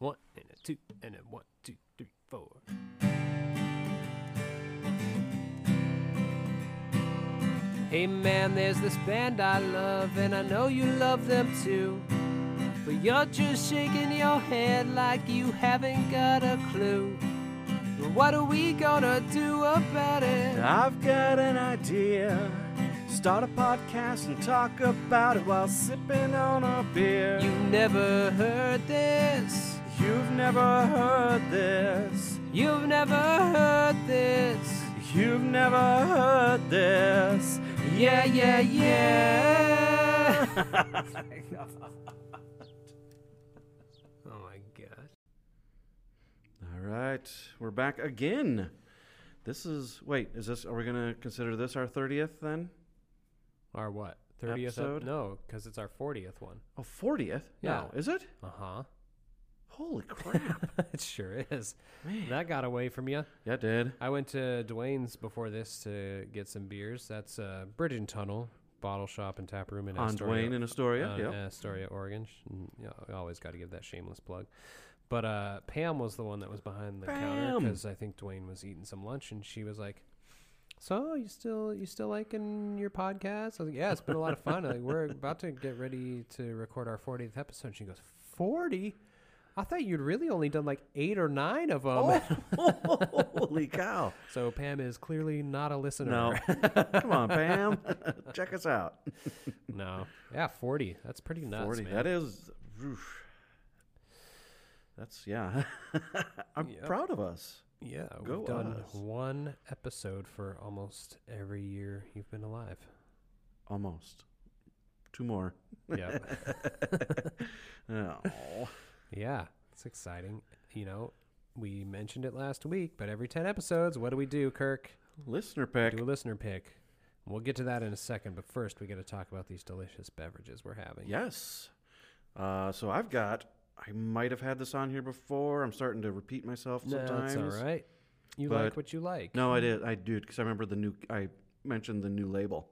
One and a two and a one, two, three, four. Hey man, there's this band I love, and I know you love them too. But you're just shaking your head like you haven't got a clue. But what are we gonna do about it? I've got an idea. Start a podcast and talk about it while sipping on a beer. You never heard this. You've never heard this. You've never heard this. You've never heard this. Yeah, yeah, yeah. oh my god. All right, we're back again. This is wait, is this? Are we gonna consider this our thirtieth then? Our what? 30th Episode? Ep- no, because it's our 40th one. Oh, 40th? No, Yeah. is it? Uh huh. Holy crap! it sure is. Man. That got away from you. yeah, it did. I went to Dwayne's before this to get some beers. That's uh, Bridge and Tunnel Bottle Shop and Tap Room in Astoria. On Astoria, Dwayne in Astoria. uh, yep. Astoria, Oregon. You know, I always got to give that shameless plug. But uh, Pam was the one that was behind the counter because I think Dwayne was eating some lunch, and she was like, "So you still you still liking your podcast?" I was like, "Yeah, it's been a lot of fun. like, we're about to get ready to record our 40th episode." And she goes, "40." I thought you'd really only done like eight or nine of them. Oh, holy cow! So Pam is clearly not a listener. No, come on, Pam, check us out. no. Yeah, 40. That's pretty nuts, Forty. man. That is. oof. That's yeah. I'm Yep. proud of us. yeah, Go we've done us. one episode for almost every year you've been alive. Almost. Two more. Yeah. Oh. Yeah, it's exciting. You know, we mentioned it last week, but every 10 episodes, what do we do, Kirk? Listener pick. Do a listener pick. We'll get to that in a second, but first we got to talk about these delicious beverages we're having. Yes. Uh, so I've got. I might have had this on here before. I'm starting to repeat myself No, sometimes. it's all right. You But- like what you like. No, I did. I do because I remember the new. I mentioned the new label.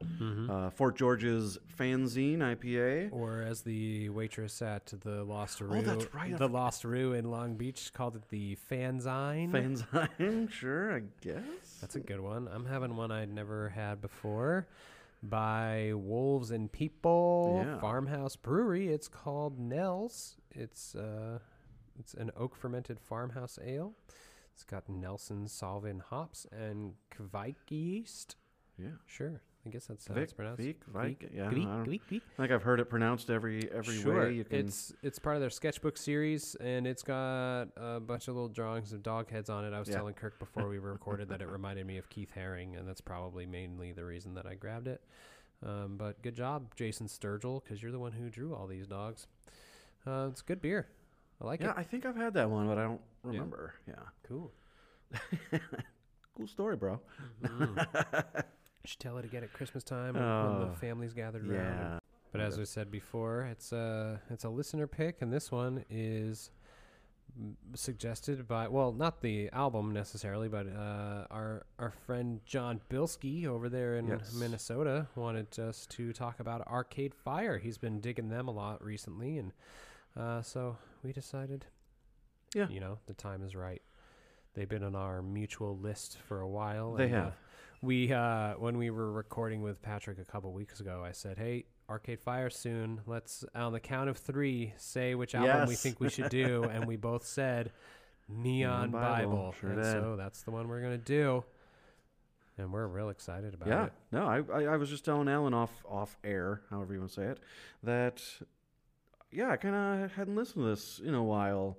Uh, Fort George's Fanzine IPA. Or as the waitress at the Lost Roo, Oh, that's right, the Lost Roo in Long Beach called it the Fanzine. Fanzine, sure, I guess. That's a good one. I'm having one I'd never had before by Wolves and People Yeah. Farmhouse Brewery. It's called Nels. It's uh it's an oak fermented farmhouse ale. It's got Nelson Sauvin hops and Kveik yeast. Yeah. Sure. I guess that's how Vic, it's pronounced. Vic, Vic, yeah. Kveik, I, Kveik, Kveik. I think I've heard it pronounced every every sure. way you can. It's it's part of their sketchbook series, and it's got a bunch of little drawings of dog heads on it. I was Yeah. telling Kirk before we recorded that it reminded me of Keith Haring, and that's probably mainly the reason that I grabbed it. Um, but good job, Jason Sturgill, because you're the one who drew all these dogs. Uh, it's good beer. I like yeah, it. Yeah, I think I've had that one, but I don't remember. Yeah. Cool. Cool story, bro. Mm. Should tell it again at Christmas time when Oh, the family's gathered around. Yeah. But as we said before, it's a it's a listener pick, and this one is suggested by well, not the album necessarily, but uh, our our friend John Bilski over there in Yes. Minnesota wanted us to talk about Arcade Fire. He's been digging them a lot recently, and uh, so we decided, Yeah. you know, the time is right. They've been on our mutual list for a while. They and, uh, have. We uh, when we were recording with Patrick a couple weeks ago, I said, "Hey, Arcade Fire soon. Let's on the count of three say which album we think we should do." and we both said Neon Neon Bible. Bible, sure and did. so that's the one we're gonna do, and we're real excited about Yeah. it. No, I, I I was just telling Alan off off air, however you want to say it, that yeah, I kind of hadn't listened to this in a while,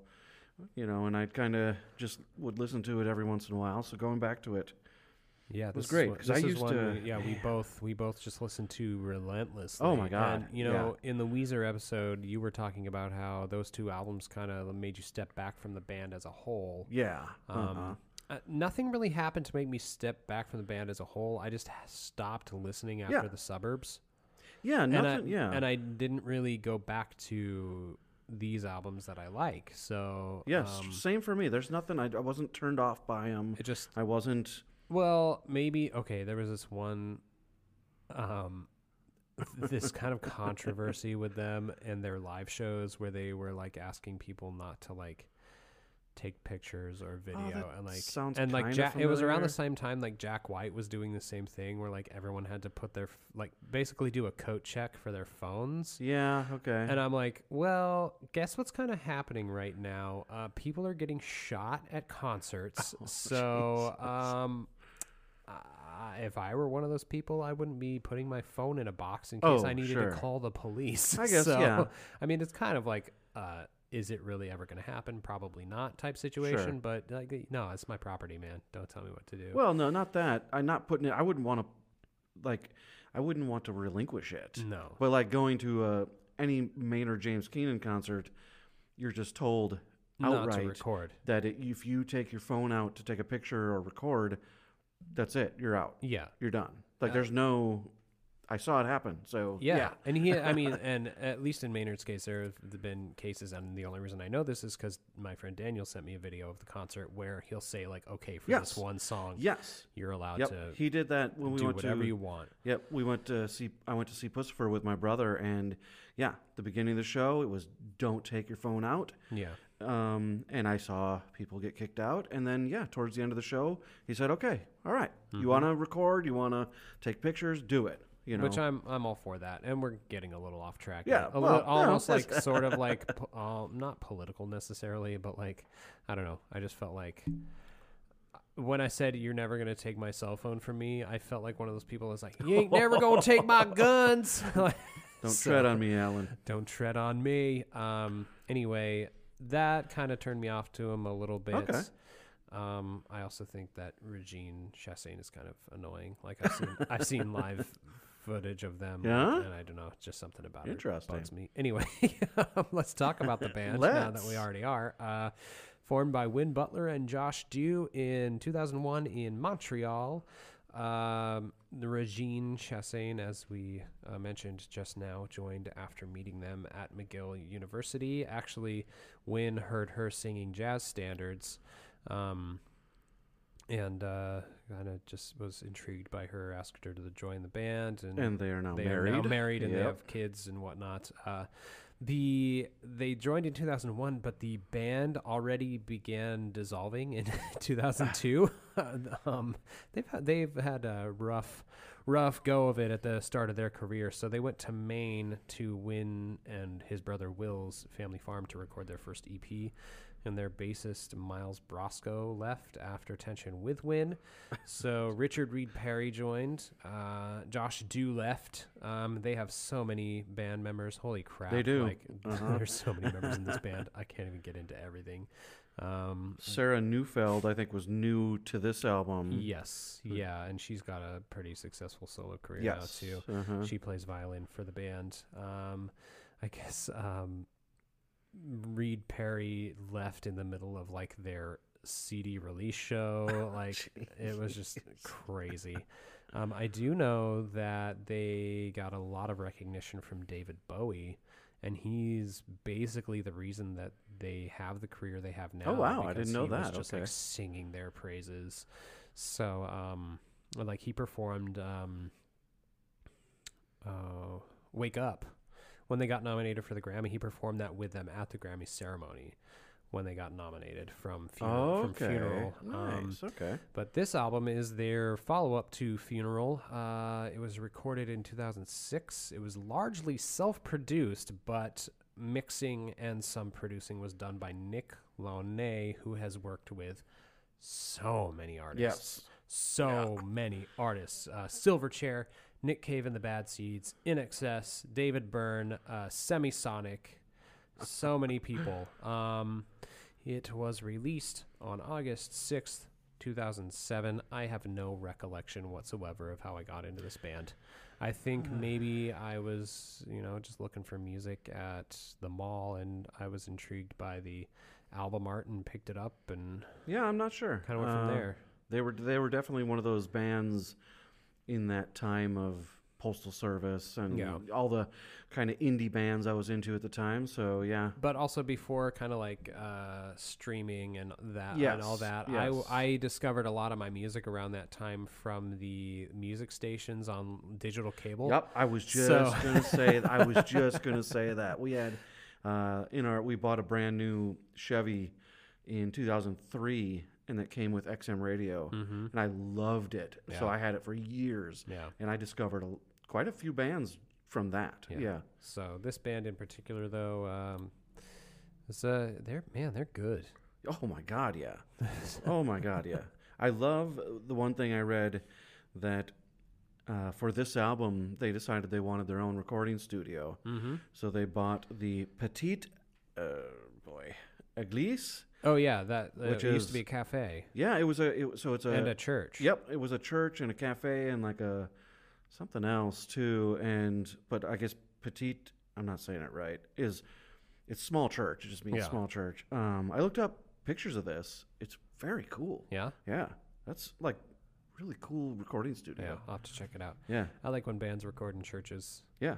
you know, and I kind of just would listen to it every once in a while. So going back to it, Yeah, was great, 'cause I this is used one to- we- yeah, we both we both just listened to relentlessly. Oh my God, And, you yeah. know, in the Weezer episode, you were talking about how those two albums kind of made you step back from the band as a whole. yeah, Um, uh-uh. uh, nothing really happened to make me step back from the band as a whole. I just stopped listening after Yeah. the suburbs, yeah, and I, yeah, and I didn't really go back to these albums that I like. So yes, um, same for me. There's nothing. I, I wasn't turned off by them. it just I wasn't. Well maybe okay. There was this one, um, this kind of controversy with them and their live shows where they were like asking people not to like take pictures or video Oh, and like sounds and like Jack, it was around the same time like Jack White was doing the same thing where like everyone had to put their like basically do a coat check for their phones. Yeah. Okay. And I'm like, well, guess what's kind of happening right now? Uh, people are getting shot at concerts. Oh, so, um, uh, if I were one of those people, I wouldn't be putting my phone in a box in case Oh, I needed sure. to call the police. I guess, so, yeah. I mean, it's kind of like, uh, is it really ever going to happen? Probably not type situation. But like, no, it's my property, man. Don't tell me what to do. well, no, not that. I'm not putting it. I wouldn't want to, like, I wouldn't want to relinquish it. no. But like going to uh, any Maynard James Keenan concert, you're just told outright record. that it, if you take your phone out to take a picture or record, that's it. You're out. Yeah. You're done. Like Uh, there's no. I saw it happen. So Yeah. And he, I mean, and at least in Maynard's case, there have been cases, and the only reason I know this is because my friend Daniel sent me a video of the concert where he'll say, like, okay, for Yes. this one song, Yes. you're allowed Yep. to He did that when we do went whatever to. you want. Yep. We went to see. I went to see Puscifer with my brother, and yeah, the beginning of the show it was don't take your phone out. Yeah. Um, and I saw people get kicked out, and then yeah, towards the end of the show, he said, "Okay, all right, Mm-hmm. you want to record, you want to take pictures, do it." You know, Which I'm I'm all for that, and we're getting a little off track. Yeah, a well, little, almost like sort of like po- uh, not political necessarily, but like I don't know. I just felt like when I said you're never gonna take my cell phone from me, I felt like one of those people that's like you ain't never gonna take my guns. Like, don't so- tread on me, Alan. Don't tread on me. Um. Anyway, that kind of turned me off to him a little bit. Okay. Um, I also think that Regine Chassagne is kind of annoying. Like I've seen, I've seen live footage of them. Yeah? and I don't know, just something about Interesting. it bugs me. Anyway, let's talk about the band now that we already are. Uh, formed by Win Butler and Josh Deu in 2001 in Montreal. Um, Regine Chassagne, as we uh, mentioned just now, joined after meeting them at McGill University. Actually, Win heard her singing jazz standards, um, and uh, kind of just was intrigued by her. Asked her to join the band, and, And they are now they married. are now married, and they have kids and whatnot. Uh, the they joined in 2001, but the band already began dissolving in 2002. um, they've had, they've had a rough rough go of it at the start of their career. So they went to Maine to Win and his brother Will's family farm to record their first EP. And their bassist Myles Broscoe left after tension with Win. So Richard Reed Parry joined. Uh, Josh Deu left. Um, they have so many band members. Holy crap! They do. Like Uh-huh. there's so many members in this band. I can't even get into everything. Um, Sarah Neufeld, I think, was new to this album. yes, yeah, and she's got a pretty successful solo career Yes. now too. Uh-huh. She plays violin for the band. Um, I guess um, Reed Parry left in the middle of like their CD release show. like it was just crazy. Um, I do know that they got a lot of recognition from David Bowie, and he's basically the reason that they have the career they have now. Oh, wow, I didn't know he was that. Just Okay. like singing their praises. So, um, like he performed, um, uh, "Wake Up" when they got nominated for the Grammy. He performed that with them at the Grammy ceremony when they got nominated from Funeral. Oh, from okay. Funeral. Um, okay. but this album is their follow up to Funeral. Uh, it was recorded in 2006. It was largely self produced, but mixing and some producing was done by Nick Launay, who has worked with so many artists. Yes. So many artists. Uh, Silverchair, Nick Cave and the Bad Seeds, INXS, David Byrne, uh, Semisonic. So many people. Um, it was released on August 6th, 2007. I have no recollection whatsoever of how I got into this band. I think maybe I was, you know, just looking for music at the mall and I was intrigued by the album art and picked it up and Yeah, I'm not sure. kind of went from Uh, there. They were they were definitely one of those bands in that time of postal service and Yeah. all the kind of indie bands I was into at the time. So yeah, But also before kind of like uh, streaming and that and all that, yes. I, I discovered a lot of my music around that time from the music stations on digital cable. Yep, I was just So- gonna say. I was just gonna say that we had uh, in our we bought a brand new Chevy in 2003, and that came with XM radio, Mm-hmm. and I loved it. So I had it for years, Yeah. and I discovered a, quite a few bands from that. Yeah. Yeah. So this band in particular, though, um, is uh, they're man, they're good. Oh my God, yeah. oh my God, yeah. I love uh, the one thing I read that uh, for this album they decided they wanted their own recording studio, Mm-hmm. so they bought the Petite, uh, boy, Église. Oh yeah, that uh, Which used to be a cafe Yeah, it was a. It, so it's a. and a church. Yep, it was a church and a cafe and like a something else too. And but I guess petite. I'm not saying it right. Is it's small church. It just means Yeah. small church. Um, I looked up pictures of this. It's very cool. Yeah. Yeah, that's like really cool recording studio. Yeah. I'll have to check it out. Yeah, I like when bands record in churches. yeah.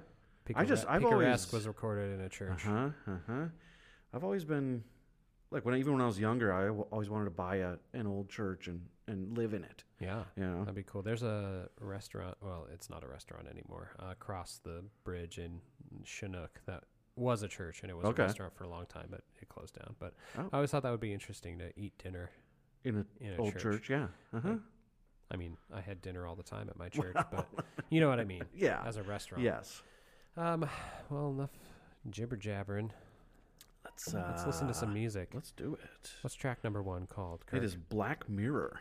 I just- I've Picaresque always- was recorded in a church. Uh huh. Uh huh. I've always been like when even when I was younger, I always wanted to buy a an old church and and live in it. Yeah. You know. That'd be cool. There's a restaurant. Well, it's not a restaurant anymore. Uh, across the bridge in Chinook, that was a church and it was Okay. a restaurant for a long time, but it closed down. But Oh. I always thought that would be interesting to eat dinner In a in a old church. church. Yeah. Uh huh. Like, I mean, I had dinner all the time at my church, but you know what I mean. Yeah. As a restaurant. Yes. Um. Well, enough jibber jabbering. Let's Let's listen to some uh, music. Let's do it. What's track number one called? Kurt? It is Black Mirror.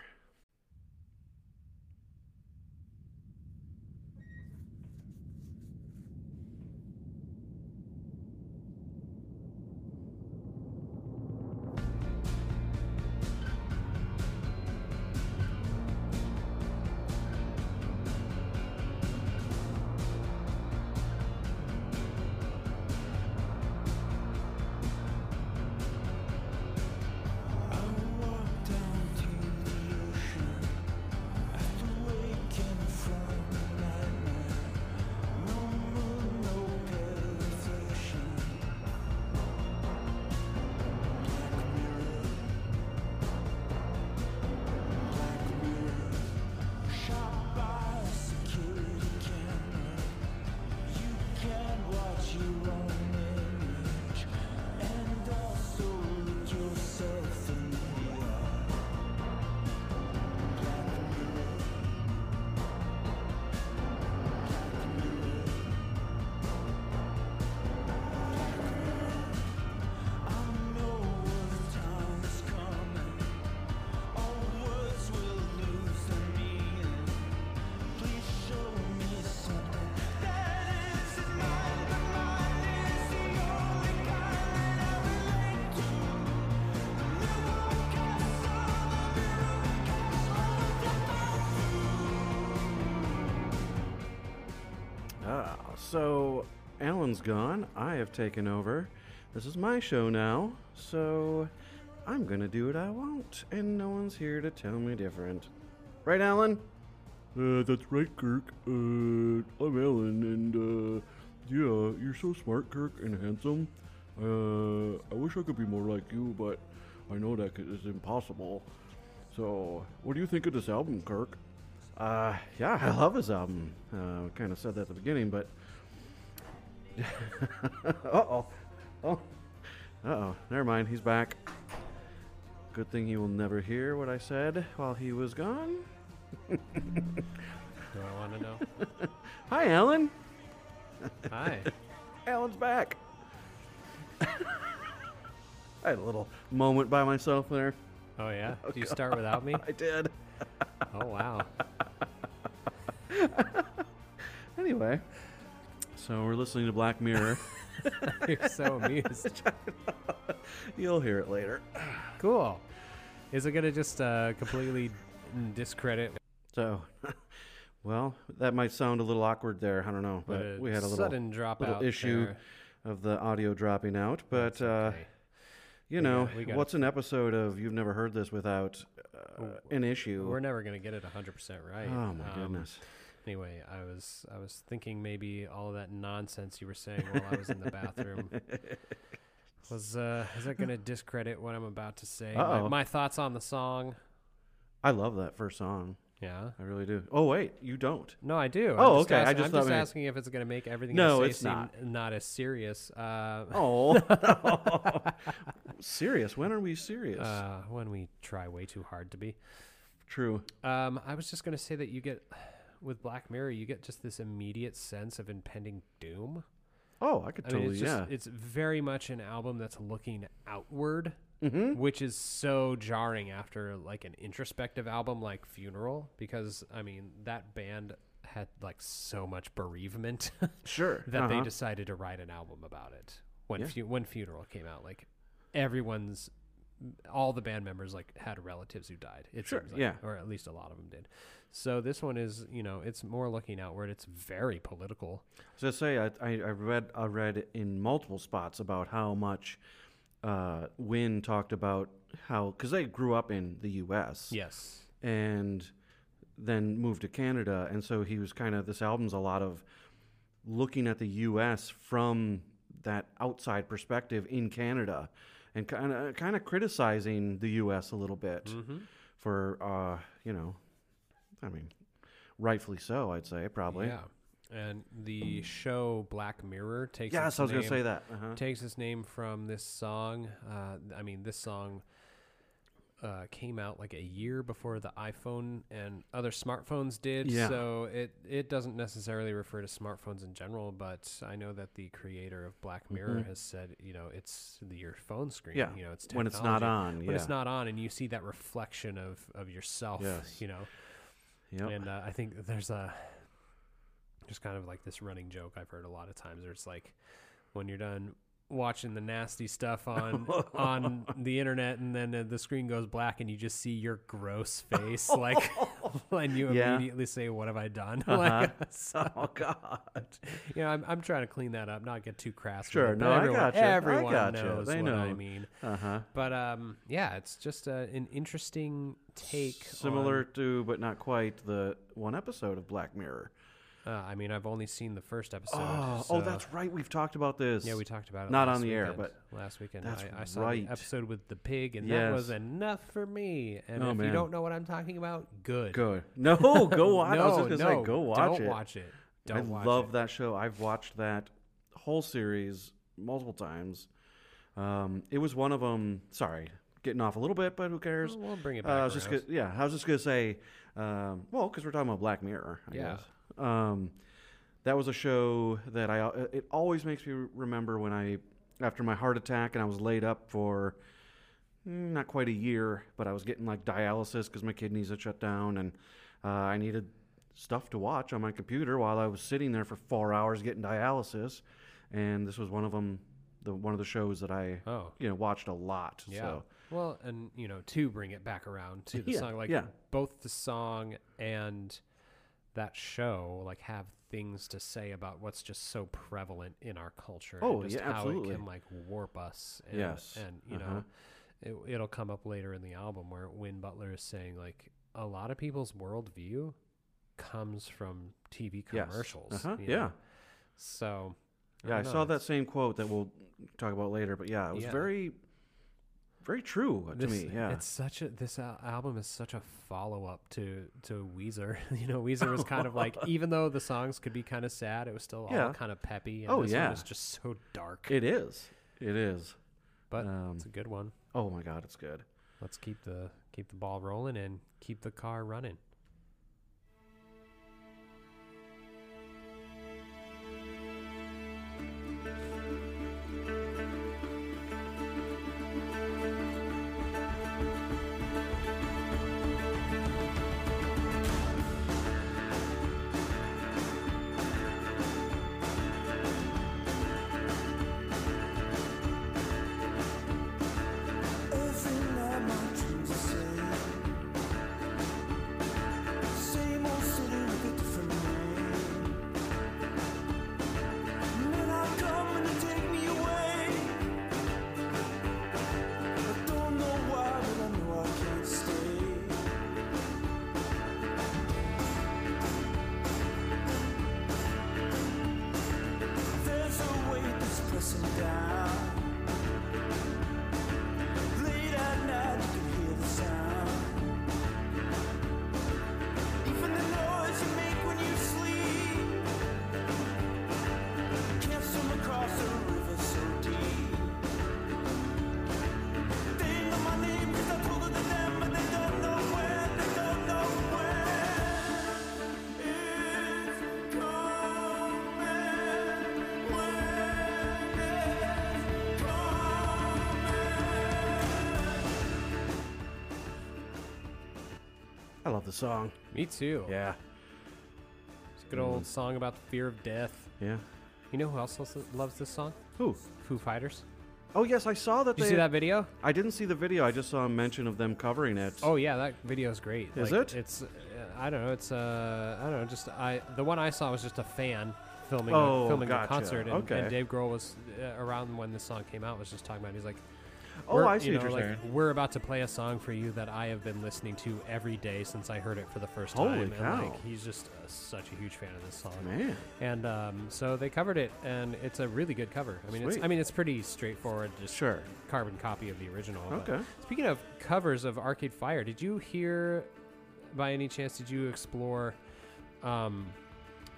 So Alan's gone. I have taken over. This is my show now, so I'm gonna do what I want, and no one's here to tell me different. Right, Alan? Uh, that's right, Kirk. Uh, I'm Alan, and, uh, yeah, you're so smart, Kirk, and handsome. Uh, I wish I could be more like you, but I know that is impossible. So, what do you think of this album, Kirk? Uh, yeah, I love his album. Uh, kind of said that at the beginning, but. uh oh. Oh. Uh oh. Never mind. He's back. Good thing he will never hear what I said while he was gone. Do I want to know? Hi, Alan. Hi. Alan's back. I had a little moment by myself there. Oh yeah. Do you start without me? I did. Oh wow. Anyway, so we're listening to Black Mirror. You're so amused. You'll hear it later. Cool. Is it gonna just uh, completely discredit? So, well, that might sound a little awkward there. I don't know, but the we had a little sudden dropout little issue there? of the audio dropping out. But That's uh, you know, we what's an episode of you've never heard this without uh, an issue? we're never gonna get it 100 percent right. oh my Um, goodness! Anyway, I was I was thinking maybe all of that nonsense you were saying while I was in the bathroom was uh, is that gonna discredit what I'm about to say? My, my thoughts on the song. I love that first song. Yeah. I really do. Oh wait, you don't. No, I do. Oh, I'm okay, I just I'm just asking if it's going to make everything No, it's seem not. not as serious. Uh, Oh, serious? When are we serious? uh, when we try way too hard to be. True. Um, I was just going to say that you get with Black Mirror, you get just this immediate sense of impending doom. Oh, I could I mean, totally. it's just yeah. it's very much an album that's looking outward, mm-hmm. which is so jarring after like an introspective album like Funeral because I mean that band had like so much bereavement Sure. that they uh-huh. decided to write an album about it when Yeah. fu- when Funeral came out. Like everyone's all the band members like had relatives who died. It Sure, seems like, yeah. or at least a lot of them did. So this one is, you know, it's more looking outward. It's very political. So say I, I, I read I read in multiple spots about how much uh, Win talked about how because they grew up in the U.S. Yes. and then moved to Canada, and so he was kind of this album's a lot of looking at the U.S. from that outside perspective in Canada, and kind of kind of criticizing the U.S. a little bit Mm-hmm. for uh, you know, I mean, rightfully so, I'd say probably. Yeah. And the show Black Mirror takes Yes, its I was gonna name- say that. Uh-huh. takes its name from this song. Uh, I mean, this song uh, came out like a year before the iPhone and other smartphones did. Yeah. So it it doesn't necessarily refer to smartphones in general, but I know that the creator of Black Mirror Mhm. has said, you know, it's the, your phone screen. Yeah, You know, it's technology. when it's not on. When yeah. it's not on, and you see that reflection of of yourself. Yes. You know. Yep. And uh, I think there's a just kind of like this running joke I've heard a lot of times where it's like when you're done watching the nasty stuff on on the internet and then uh, the screen goes black and you just see your gross face like and you Yeah. immediately say what have I done Uh-huh. like so, oh God. you know I'm, I'm trying to clean that up not get too crass Sure, it, no, I everyone, gotcha. I everyone gotcha. knows They what I mean Uh huh. but um yeah it's just uh, an interesting take Similar on- to, but not quite, the one episode of Black Mirror. Uh, I mean, I've only seen the first episode. oh, so- oh, that's right. We've talked about this. yeah. We talked about it. Not on the air, but last weekend that's I, I saw right. the episode with the pig, and that was enough for me. And Oh, if you don't know what I'm talking about, good. good. No, go watch. I was no, just gonna no, say, go watch it. don't it. watch it. Don't I watch love it. that show. I've watched that whole series multiple times. Um, it was one of them. Sorry, getting off a little bit, but who cares? We'll, we'll bring it Uh. I was just gonna, yeah, I was just gonna say, um, well, because we're talking about Black Mirror, I Yeah. guess. Um, that was a show that I it always makes me remember when I after my heart attack and I was laid up for mm, not quite a year, but I was getting like dialysis because my kidneys had shut down and uh, I needed stuff to watch on my computer while I was sitting there for four hours getting dialysis, and this was one of them. The one of the shows that I Oh, you know watched a lot. yeah. So. Well, and you know, to bring it back around to the Yeah, song, like yeah. both the song and that show, like have things to say about what's just so prevalent in our culture. Oh, and just yeah, how absolutely. it can like warp us. And, Yes, and you uh-huh. know, it, it'll come up later in the album where Win Butler is saying like a lot of people's worldview comes from TV Yes. commercials. Uh-huh, yeah. know? So. Yeah, I don't saw that same quote that we'll talk about later, but yeah, it was Yeah. very, very true to This- me. Yeah, it's such a this al- album is such a follow up to to Weezer. you know, Weezer was kind of like even though the songs could be kind of sad, it was still Yeah. all kind of peppy. And Oh, this yeah. is just so dark. it is. It is. but um, it's a good one. Oh my god, it's good. Let's keep the keep the ball rolling and keep the car running. Song. Me too. Yeah. It's a good old song about the fear of death. Yeah. You know who else loves this song? Who? Foo Fighters. Oh yes, I saw that Did you see that video? I didn't see the video. I just saw a mention of them covering it. Oh yeah, that video is great. Is it? It's uh, I don't know. It's uh I don't know. Just I the one I saw was just a fan filming Oh, a, filming gotcha. a concert, and, Okay. and Dave Grohl was uh, around when this song came out. Was just talking about. He's like, Oh, we're- I see you what know, you're like, saying. We're about to play a song for you that I have been listening to every day since I heard it for the first Holy time. And cow. like he's just uh, such a huge fan of this song. Man. And um, so they covered it, and it's a really good cover. I mean, it's, I mean, it's pretty straightforward, just Sure. carbon copy of the original. Okay. Speaking of covers of Arcade Fire, did you hear, by any chance, did you explore? Um,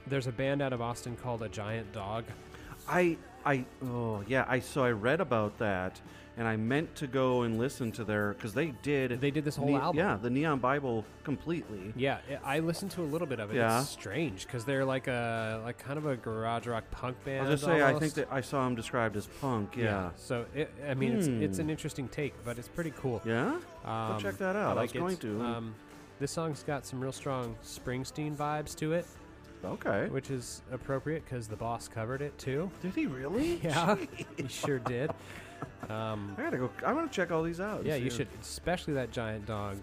there's a band out of Austin called A Giant Dog. I I oh yeah. I so I read about that, and I meant to go and listen to their because they did. They did this whole Ne- album. Yeah, the Neon Bible completely. Yeah, I I listened to a little bit of it. Yeah. It's strange because they're like a like kind of a garage rock punk band. I band. was just say I think almost. that I saw them described as punk. Yeah. So it, I mean, it's it's Hmm. an interesting take, but it's pretty cool. Yeah. Um, check that out. I like was going to. Um, this song's got some real strong Springsteen vibes to it, Okay. which is appropriate because the boss covered it too. Did he really? Yeah, he sure did. Um, I gotta go. I want to check all these out. and yeah, see you if- should, especially that giant dog.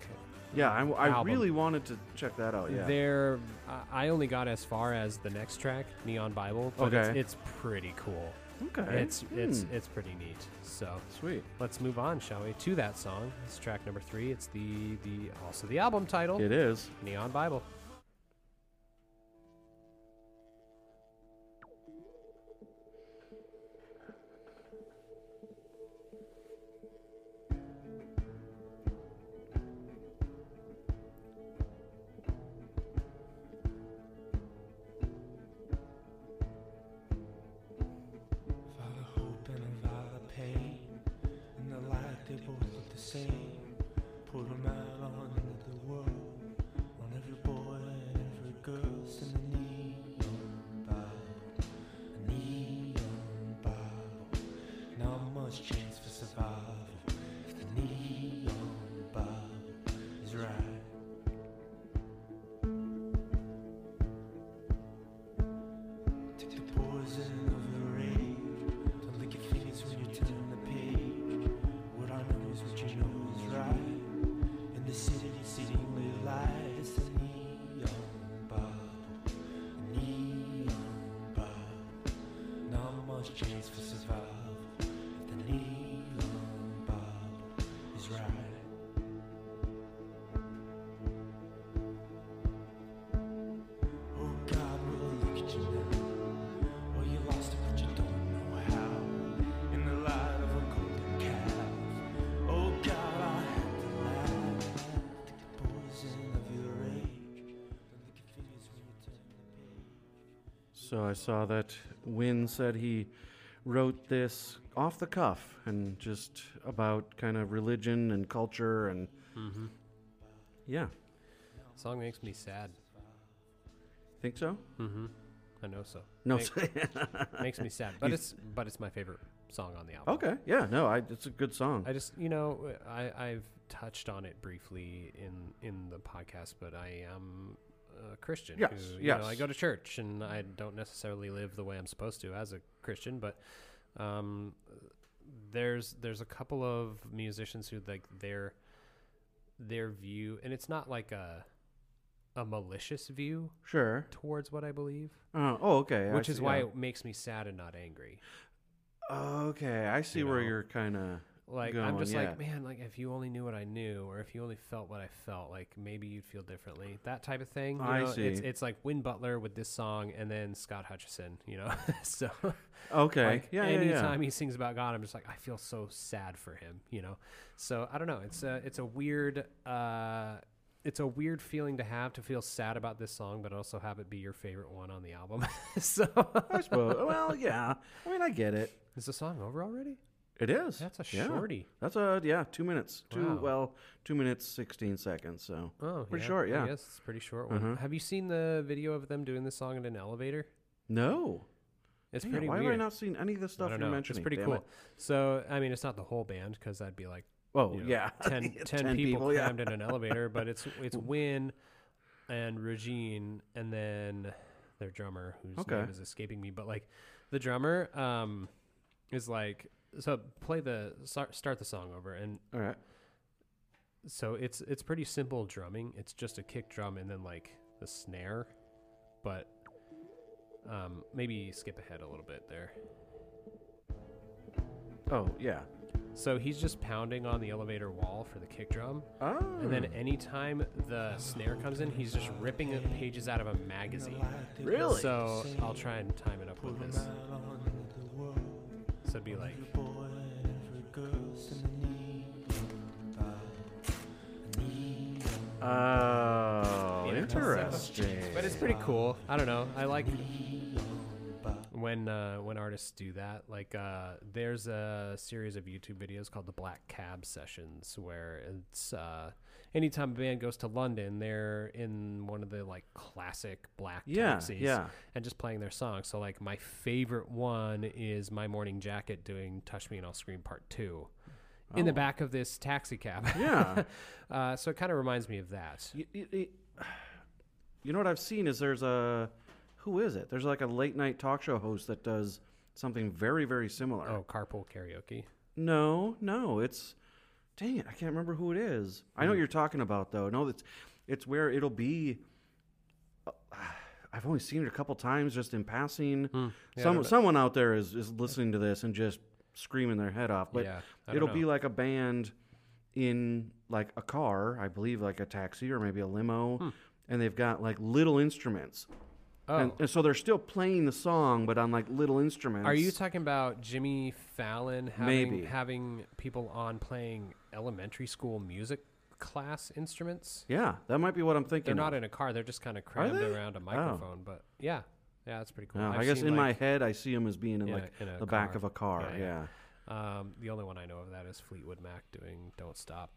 Yeah, I, I album. really wanted to check that out. Yeah. There, I I only got as far as the next track, Neon Bible, but Okay. it's, it's pretty cool. okay. It's it's Hmm. it's pretty neat. So sweet. let's move on, shall we? To that song. It's track number three. It's the the also the album title, It is. Neon Bible. So I saw that Win said he wrote this off the cuff and just about kind of religion and culture and Mm-hmm. yeah. Song makes me sad. Think so? Mm-hmm. I know so. No. Make- makes me sad, but You- it's but it's my favorite song on the album. okay. Yeah. No. I. It's a good song. I just you know I I've touched on it briefly in in the podcast, but I am a Christian. Yes, Who, you know, I go to church, and I don't necessarily live the way I'm supposed to as a Christian, but um, there's there's a couple of musicians who like their their view, and it's not like a a malicious view sure. towards what I believe, Uh, oh, okay. I which see, is why yeah. it makes me sad and not angry. Okay, I see you where know, you're kind of. Like I'm going, just like, man, like if you only knew what I knew, or if you only felt what I felt, like maybe you'd feel differently. That type of thing. You I know? It's see. it's like Win Butler with this song, and then Scott Hutchison. You know, so Okay. like yeah, yeah, anytime yeah. he sings about God, I'm just like, I feel so sad for him. You know, so I don't know. It's a it's a weird. uh it's a weird feeling to have to feel sad about this song, but also have it be your favorite one on the album. so, I suppose. well, yeah. I mean, I get it. is the song over already? It is. That's a Yeah. shorty. That's a yeah, two minutes. Two Wow. well, two minutes sixteen seconds. So Oh, Pretty yeah, short, yeah. Guess it's a pretty short one. Mhm. Have you seen the video of them doing this song in an elevator? no, It's pretty why weird. have I not seen any of this I stuff you're know. mentioning? It's pretty Damn cool. it. So, I mean, it's not the whole band because that'd be like Oh you know, yeah, 10, 10 10 people, people, crammed in an elevator, but it's it's Win and Regine and then their drummer whose Okay. name is escaping me, but like the drummer um is like so play the start, start the song over and All right. so it's it's pretty simple drumming. It's just a kick drum and then like the snare, but um maybe skip ahead a little bit there. Oh yeah. So he's just pounding on the elevator wall for the kick drum. Oh. And then anytime the snare comes in, he's just ripping pages out of a magazine. Really? So I'll try and time it up with this. So it'd be like, Oh, interesting. but it's pretty cool. I don't know. I like when uh, when artists do that. Like, uh, there's a series of YouTube videos called the Black Cab Sessions, where it's uh, anytime a band goes to London, they're in one of the like classic black Yeah, taxis. yeah. and just playing their songs. So like my favorite one is My Morning Jacket doing Touch Me and I'll Scream Part 2 in the Oh. back of this taxi cab. Yeah. uh, so it kind of reminds me of that. You, you, you- you know what I've seen is there's a who is it? There's like a late night talk show host that does something very very similar. Oh, carpool karaoke. No, no, it's dang it, I can't remember who it is. I know what you're talking about though. No, it's it's where it'll be. uh, I've only seen it a couple times just in passing. Hmm. Yeah, Some someone out there is is listening to this and just screaming their head off. But yeah, it'll know. be like a band in like a car, I believe, like a taxi or maybe a limo, Hmm. and they've got like little instruments. Oh, And, and so they're still playing the song, but on like little instruments. are you talking about Jimmy Fallon having Maybe. having people on playing elementary school music class instruments? yeah, that might be what I'm thinking. They're not in a car. They're just kind of crammed around a microphone. But yeah, yeah, that's pretty cool. No, I've guess in my head, I see them as being in in a- like in a the back of a car. Yeah, Yeah, yeah. Um, the only one I know of that is Fleetwood Mac doing "Don't Stop."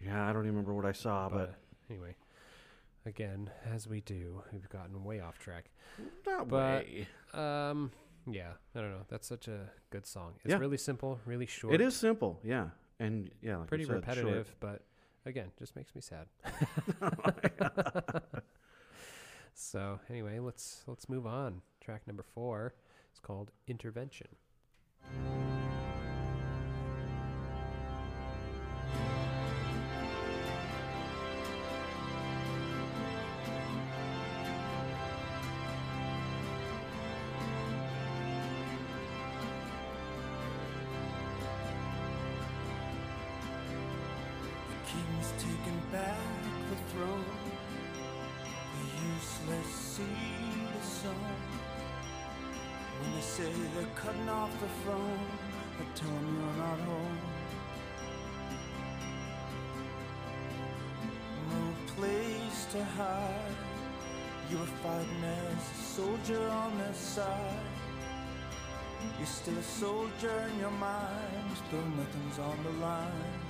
yeah. I don't even remember what I saw, but but, anyway, again, as we do, we've gotten way off track. not but- way. Um, yeah, I don't know. That's such a good song. It's Yeah. really simple, really short. It is simple. Yeah, and yeah, like pretty said, short. repetitive, but again, just makes me sad. so anyway, let's let's move on. Track number four is called Intervention. Still a soldier in your mind, though nothing's on the line.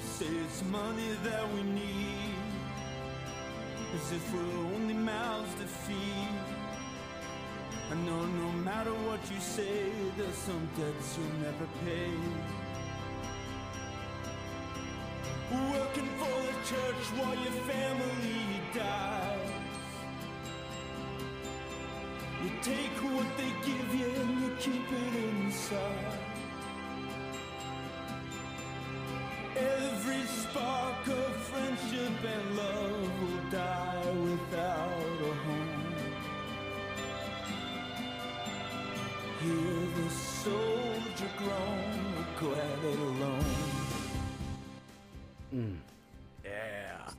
Say it's money that we need, as if we're only mouths to feed. I know no matter what you say, there's some debts you'll never pay. Working for the church while your family dies. You take what they give you and you keep it inside. Every spark of friendship and love will die without a home. Hear the soldier groan, glad it alone. Mm.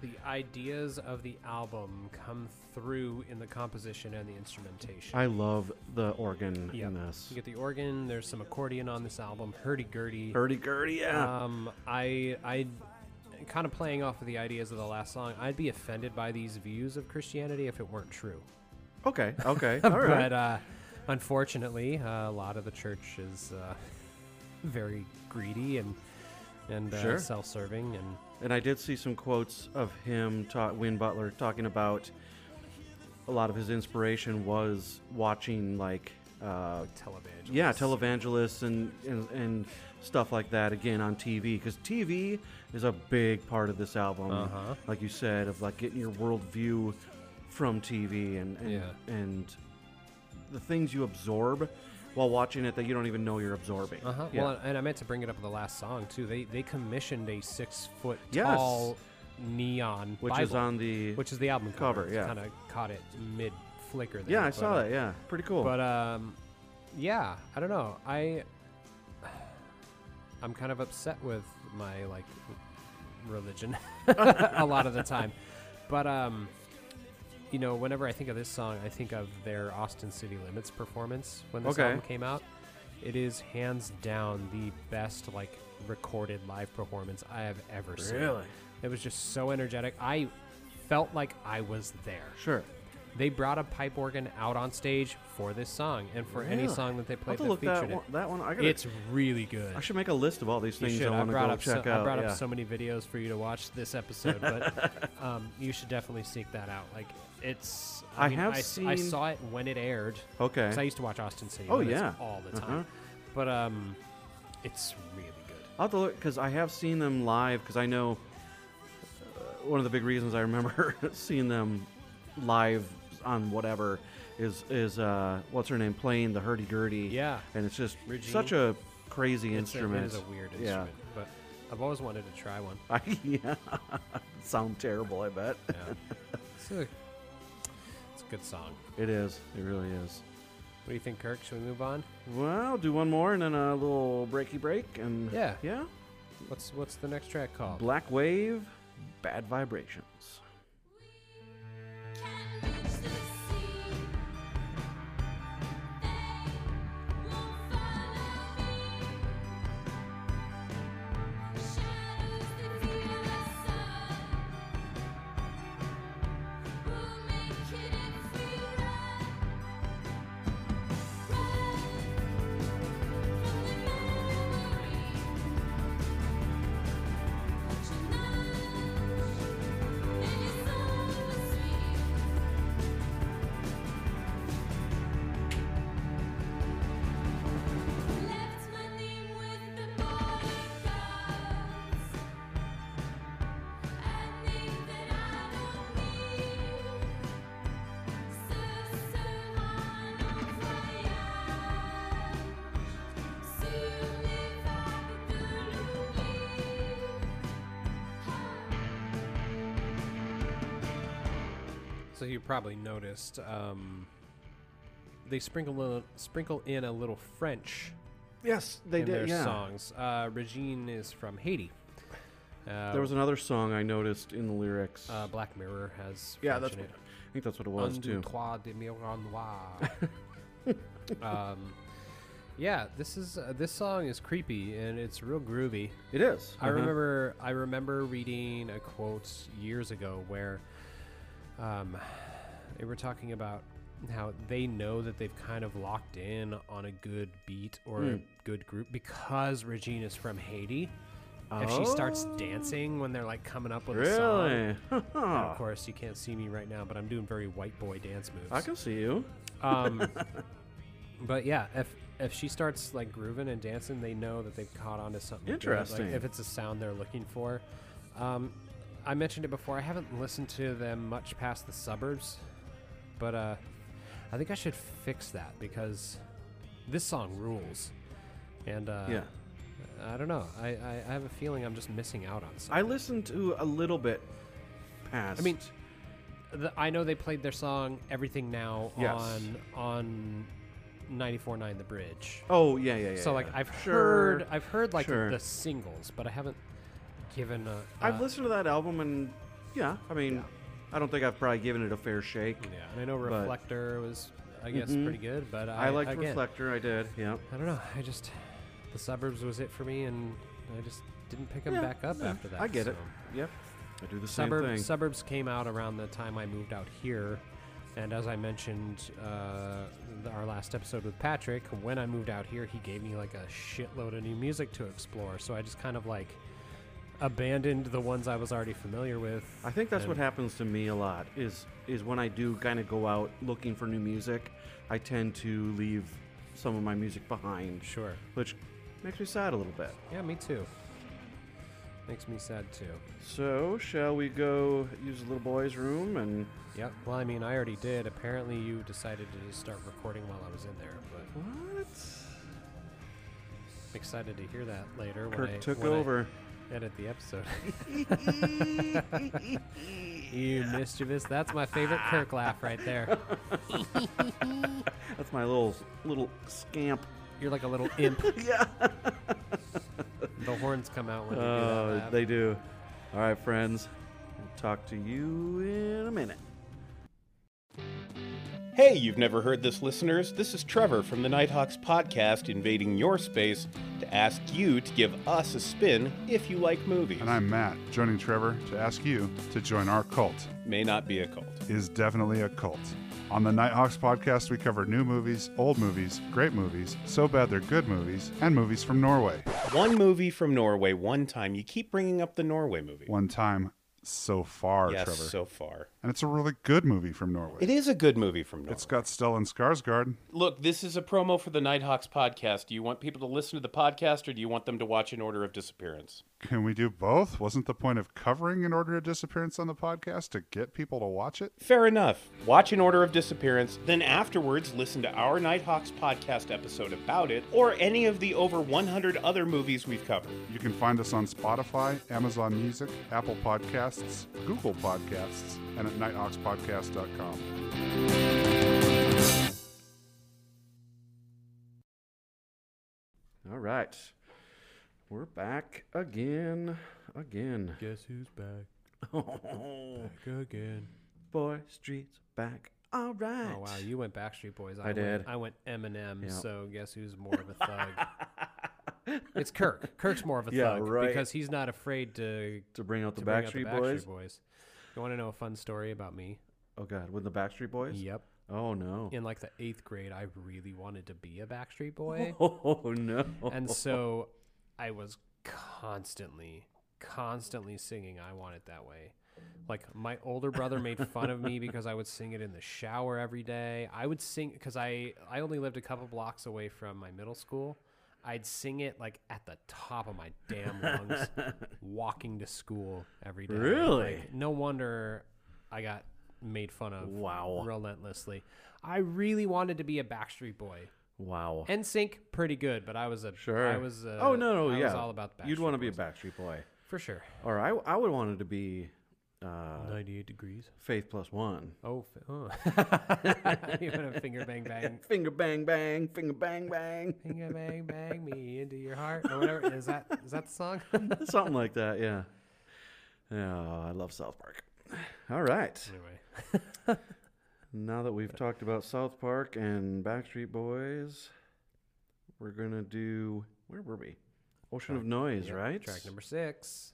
The ideas of the album come through in the composition and the instrumentation. I love the organ Yep. in this. you get the organ. There's some accordion on this album. Hurdy gurdy. Hurdy gurdy, yeah. Um, I I kind of playing off of the ideas of the last song. I'd be offended by these views of Christianity if it weren't true. okay, okay, all right. But uh, unfortunately, uh, a lot of the church is uh, very greedy and and uh, Sure. self-serving and And I did see some quotes of him, ta- Win Butler, talking about a lot of his inspiration was watching like uh, Televangelist. yeah, televangelists and, and and stuff like that again on TV because TV is a big part of this album. Uh-huh. Like you said, of like getting your worldview from TV and and, Yeah. and the things you absorb while watching it that you don't even know you're absorbing. Uh huh. Yeah. Well, and I meant to bring it up with the last song too. They they commissioned a six foot Yes. tall neon which Bible, is on the which is the album cover, cover. yeah. Kind of caught it mid flicker. There, yeah, I saw uh, that. Yeah, pretty cool. But um, yeah, I don't know. I I'm kind of upset with my like religion a lot of the time. But um, you know, whenever I think of this song, I think of their Austin City Limits performance when this Okay. album came out. It is hands down the best like recorded live performance I have ever seen. Really? It was just so energetic. I felt like I was there. Sure. They brought a pipe organ out on stage for this song and for any song that they played that look that one, it. that one. I gotta, It's really good. I should make a list of all these things. I want to brought go up check so, out. I brought yeah. up so many videos for you to watch this episode, but um, you should definitely seek that out. Like it's. I, I mean, have I, s- I seen- saw it when it aired okay. because I used to watch Austin City Oh, yeah. all the Uh-huh. time. But um, it's really good. I'll have to look because I have seen them live. Because I know uh, one of the big reasons I remember seeing them live on whatever is is uh, what's her name playing the hurdy gurdy. Yeah, and it's just Regine. such a crazy it's a, instrument. it is a weird Yeah. instrument, but I've always wanted to try one. I, yeah, sound terrible. I bet Yeah, a good song. it is. It really is. What do you think, Kirk? Should we move on? Well, do one more and then a little breaky break and Yeah. yeah. What's what's the next track called? Black Wave, Bad Vibrations. Probably noticed um, they sprinkle a, sprinkle in a little French Yes, they in did. their yeah. songs. Uh, Regine is from Haiti. Uh, There was another song I noticed in the lyrics. uh, Black Mirror has yeah, French that's in what, it. I think that's what it was Un, too. trois, de miroir noir. um, yeah, this is uh, this song is creepy and it's real groovy. It is. I Uh-huh. remember I remember reading a quote years ago where um, they were talking about how they know that they've kind of locked in on a good beat or a Hmm. good group because Regine's from Haiti. If she starts dancing when they're like coming up with a song, of course you can't see me right now, but I'm doing very white boy dance moves. I can see you. Um, but yeah, if if she starts like grooving and dancing, they know that they've caught on to something. Interesting. Like if it's a sound they're looking for. Um, I mentioned it before. I haven't listened to them much past the suburbs, but uh, I think I should fix that because this song rules. And uh, yeah. I don't know. I, I, I have a feeling I'm just missing out on something. I listened to a little bit past. I mean, the, I know they played their song "Everything Now" Yes. on on 94.9 The Bridge. oh yeah, yeah, yeah. so like yeah. I've Sure. heard I've heard like Sure. the singles, but I haven't given a. I've uh, listened to that album and yeah, I mean, Yeah. I don't think I've probably given it a fair shake. Yeah, and I know Reflector was I guess Mhm. pretty good, but I, I, liked again, Reflector. I did. Yeah. I don't know. I just the suburbs was it for me, and I just didn't pick them Yeah, back up yeah, after that. I get it. so. Yep. I do the same thing. Suburbs came out around the time I moved out here. And as I mentioned, uh, th- our last episode with Patrick, when I moved out here, he gave me like a shitload of new music to explore. So I just kind of like abandoned the ones I was already familiar with. I think that's what happens to me a lot. Is is when I do kind of go out looking for new music, I tend to leave some of my music behind, Sure. which makes me sad a little bit. Yeah, me too. Makes me sad too. So, shall we go use the little boy's room and Yep. Well, I mean, I already did. Apparently, you decided to just start recording while I was in there, but what? I'm excited to hear that later when Kirk I took when I over. Edit the episode. you mischievous. That's my favorite Kirk laugh right there. That's my little little scamp. You're like a little imp. yeah. The horns come out when you do that Uh, laugh. they do. All right, friends. We'll talk to you in a minute. Hey, you've never heard this, listeners. This is Trevor from the Nighthawks podcast invading your space to ask you to give us a spin if you like movies. And I'm Matt, joining Trevor to ask you to join our cult. May not be a cult. Is definitely a cult. On the Nighthawks podcast, we cover new movies, old movies, great movies, so bad they're good movies, and movies from Norway. One movie from Norway, one time. You keep bringing up the Norway movie. One time so far, yes, Trevor. so far. And it's a really good movie from Norway. It is a good movie from Norway. It's got Stellan Skarsgård. Look, this is a promo for the Nighthawks podcast. Do you want people to listen to the podcast or do you want them to watch In Order of Disappearance? Can we do both? Wasn't the point of covering An Order of Disappearance on the podcast to get people to watch it? Fair enough. Watch In Order of Disappearance, then afterwards listen to our Nighthawks podcast episode about it, or any of the over 100 other movies we've covered. You can find us on Spotify, Amazon Music, Apple Podcasts, Google Podcasts, and at nighthawkspodcast.com. All right. We're back again. Again. Guess who's back? Oh, Back again. boy, streets back. All right. Oh wow, you went Backstreet Boys. I went, did. I went Eminem. Yep. So guess who's more of a thug? it's Kirk. Kirk's more of a Yeah, thug right. because he's not afraid to To bring out the to bring out the Backstreet Boys. Boys. You want to know a fun story about me? Oh God, with the Backstreet Boys? Yep. Oh no. In like the eighth grade, I really wanted to be a Backstreet Boy, Oh no. and so I was constantly, constantly singing "I Want It That Way." Like my older brother made fun of me because I would sing it in the shower every day. I would sing because I I only lived a couple blocks away from my middle school. I'd sing it like at the top of my damn lungs, walking to school every day. Really? Like, no wonder I got made fun of. Wow. Relentlessly. I really wanted to be a Backstreet Boy. wow. NSYNC, pretty good, but I was a. Sure. I was. Uh, oh no, no, I yeah. was all about the You'd want to be a Backstreet Boy, for sure. or I, I would want it to be uh, Ninety-eight degrees. Faith Plus One. Oh, fi- oh. you want to finger bang bang, Finger bang bang, finger bang bang, finger bang bang me into your heart or whatever. Is that is that the song? something like that. Yeah. Yeah, I love South Park. All right. anyway, Now that we've talked about South Park and Backstreet Boys, we're gonna do where were we? Ocean of Noise, Yep, right? Track number six.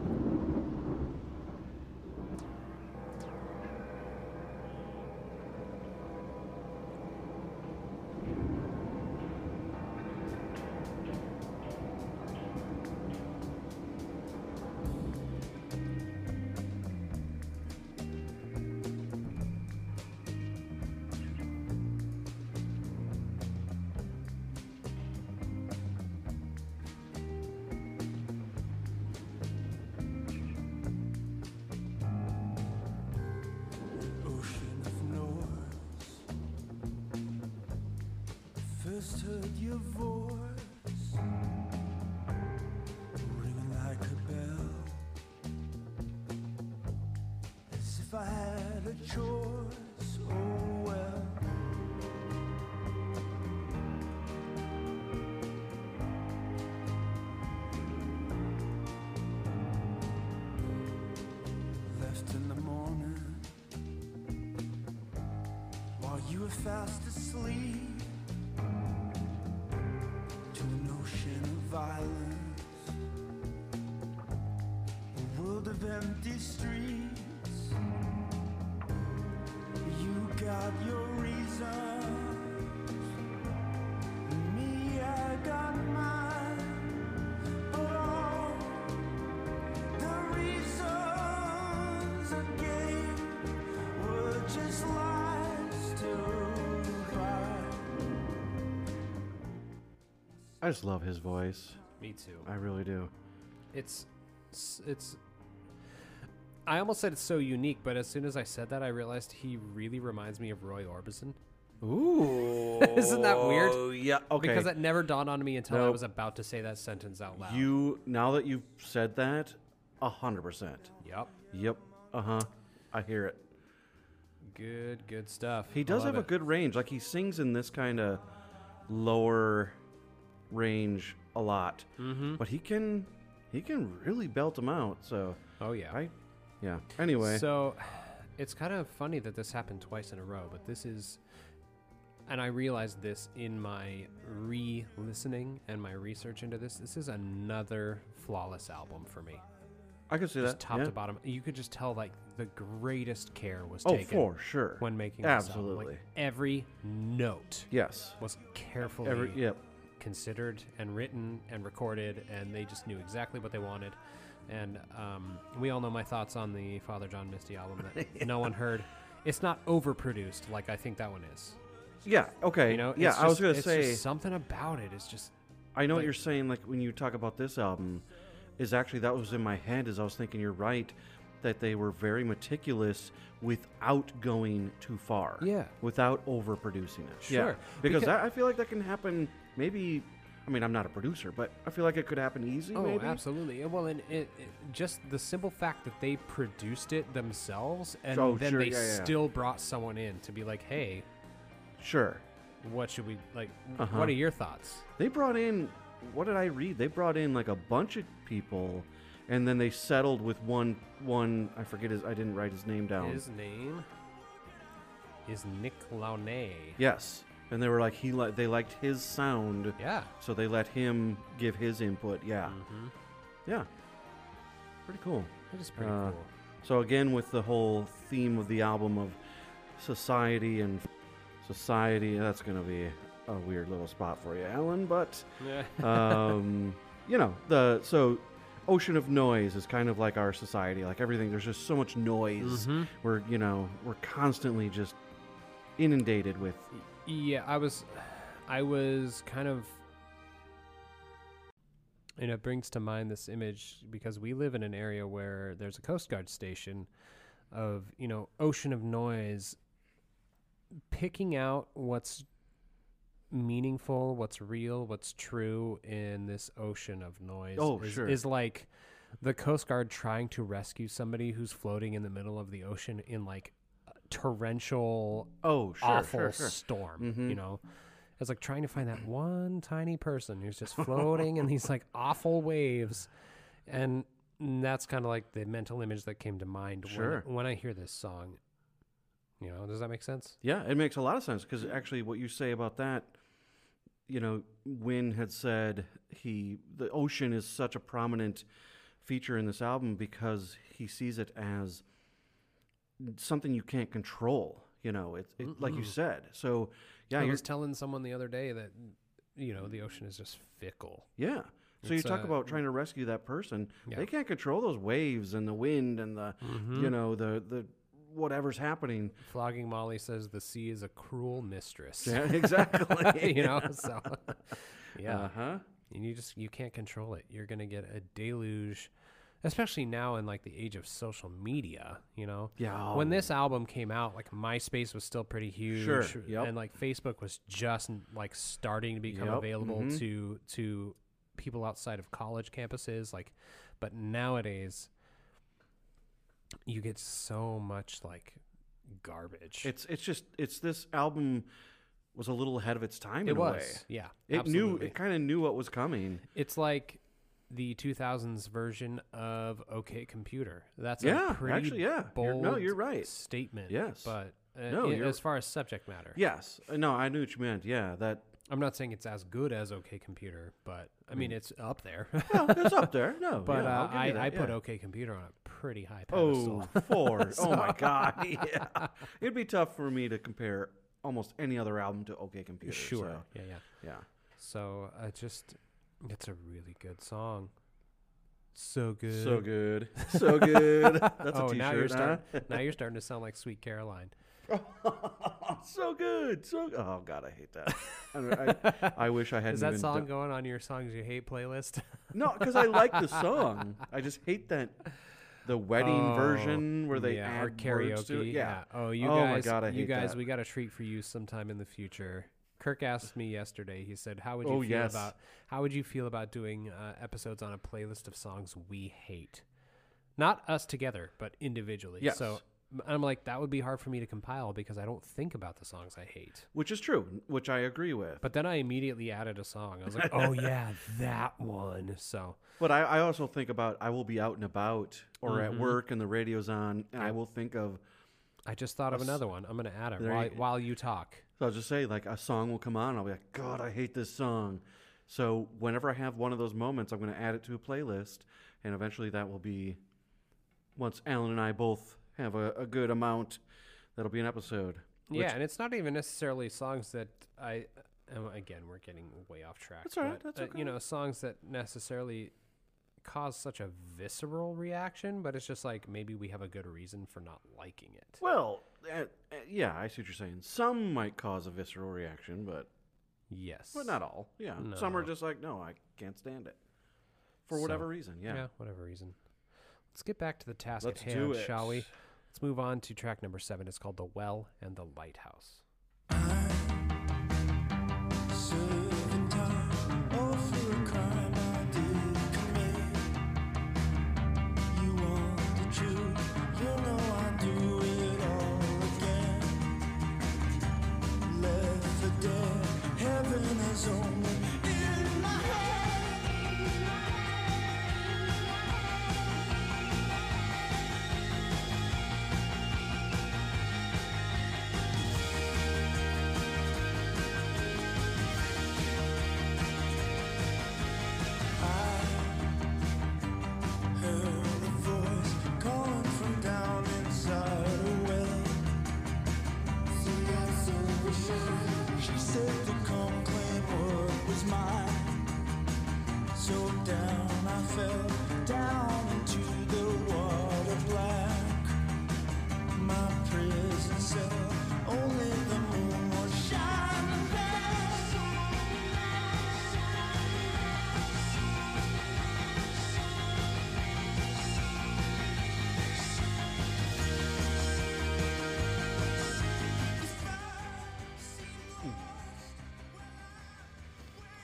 I just love his voice. Me too. I really do. It's it's. I almost said it's so unique, but as soon as I said that, I realized he really reminds me of Roy Orbison. Ooh. Isn't that weird? Yeah. Okay. Because that never dawned on me until I was about to say that sentence out loud. you now that you've said that, a hundred percent. Yep. Yep. Uh huh. I hear it. Good, good stuff. He does have a good range. Like he sings in this kind of lower range a lot, Mm-hmm. but he can he can really belt them out. So Oh yeah. I yeah. Anyway, So it's kind of funny that this happened twice in a row, but this is and I realized this in my re-listening and my research into this. This is another flawless album for me. I can see Just that. top yeah. to bottom. You could just tell like the greatest care was Oh, taken for sure. when making. Absolutely. Like every note yes. was carefully Every yep. Considered and written and recorded, and they just knew exactly what they wanted. And um, we all know my thoughts on the Father John Misty album that no one heard. It's not overproduced like I think that one is. Yeah. Okay. You know, yeah. It's I was gonna say. just something about it is just I know what you're saying. Like when you talk about this album, is actually that was in my head as I was thinking. You're right, that they were very meticulous without going too far. Yeah. Without overproducing it. Yeah. Sure, Because that, I feel like that can happen. Maybe. I mean, I'm not a producer, but I feel like it could happen easy. oh, maybe. absolutely. Well, and it, it just the simple fact that they produced it themselves, and Oh, then sure, they yeah, yeah. still brought someone in to be like, "Hey, Sure. what should we like? Uh-huh. What are your thoughts?" They brought in. What did I read? They brought in like a bunch of people, and then they settled with one. One. I forget his. I didn't write his name down. His name is Nick Launay. Yes, and they were like he li- they liked his sound, Yeah. so they let him give his input. Yeah, Mm-hmm. yeah, pretty cool. It is pretty Uh, cool. So again, with the whole theme of the album of society and society, that's gonna be a weird little spot for you, Alan. But Yeah. um, you know the so. Ocean of noise is kind of like our society, like everything. There's just so much noise. Mhm. We're, you know, we're constantly just inundated with Yeah, I was, I was kind of, and it brings to mind this image because we live in an area where there's a Coast Guard station of, you know, ocean of noise, picking out what's meaningful, what's real, what's true in this ocean of noise. Oh, is, sure. Is like the Coast Guard trying to rescue somebody who's floating in the middle of the ocean in like torrential oh, sure, awful sure, sure. storm. Mhm. You know, it's like trying to find that one tiny person who's just floating in these like awful waves, and that's kind of like the mental image that came to mind Sure. when, when I hear this song. You know, does that make sense? Yeah, it makes a lot of sense because actually, what you say about that, you know, Win had said he the ocean is such a prominent feature in this album because he sees it as something you can't control. You know, it's it, like you said. So yeah, I you're, was telling someone the other day that you know the ocean is just fickle. yeah. So you It's, talk uh, about trying to rescue that person. Yeah. They can't control those waves and the wind and the you know the the whatever's happening. Flogging Molly says the sea is a cruel mistress. Yeah, exactly. you know, so yeah. Uh huh. and you just you can't control it you're gonna get a deluge especially now in like the age of social media you know Yeah. when this album came out like myspace was still pretty huge Sure, yep. and like facebook was just like starting to become Yep, available mhm. to to people outside of college campuses like but nowadays you get so much like garbage It's it's just it's this album was a little ahead of its time it in was a way. yeah It absolutely. knew it kind of knew what was coming. It's like the 2000s version of OK Computer. That's Yeah, a pretty actually, yeah. bold You're- no, you're right. statement. Yes. but uh, No, as far as subject matter, Yes, Uh, no, I knew what you meant. Yeah, that I'm not saying it's as good as OK Computer, but I mean it's up there. well, it's up there. No, but yeah, uh, I, that, I put. OK Computer on a pretty high Oh, pedestal. four. Oh my God. Yeah, it'd be tough for me to compare almost any other album to OK Computer. sure. so, Yeah, yeah. yeah. So I just, it's a really good song. So good. So good. So good. That's oh, a t-shirt. now you're huh? starting. now you're starting to sound like Sweet Caroline. so good. So oh god, I hate that. I, I, I wish I hadn't. Is that song done- going on your songs you hate playlist? No, because I like the song. I just hate that the wedding oh, version where they Oh, yeah, add karaoke. words to it. Yeah. Oh, you Oh my guys. God, I hate you guys, that. we got a treat for you sometime in the future. Kirk asked me yesterday. He said, "How would you Oh, feel yes. about how would you feel about doing uh, episodes on a playlist of songs we hate, not us together, but individually?" Yes. So I'm like, that would be hard for me to compile because I don't think about the songs I hate. Which is true, which I agree with. But then I immediately added a song. I was like, "Oh yeah, that one." So But I, I also think about I will be out and about or at Mhm. work and the radio's on, and I will think of. I just thought of another one. I'm gonna add it There while, you- while you talk. So I'll just say like a song will come on. I'll be like, God, I hate this song. So whenever I have one of those moments, I'm going to add it to a playlist, and eventually that will be. Once Alan and I both have a, a good amount, that'll be an episode. yeah, and it's not even necessarily songs that I. Um, again, we're getting way off track. That's all right, but, that's uh, You know, songs that necessarily cause such a visceral reaction, but it's just like maybe we have a good reason for not liking it. Well, uh, uh, yeah, I see what you're saying. Some might cause a visceral reaction, but Yes, but not all. Yeah, some are just like, no, I can't stand it for So, whatever reason. Yeah. yeah, whatever reason. Let's get back to the task Let's at hand, shall we? Let's move on to track number seven. It's called "The Well and the Lighthouse."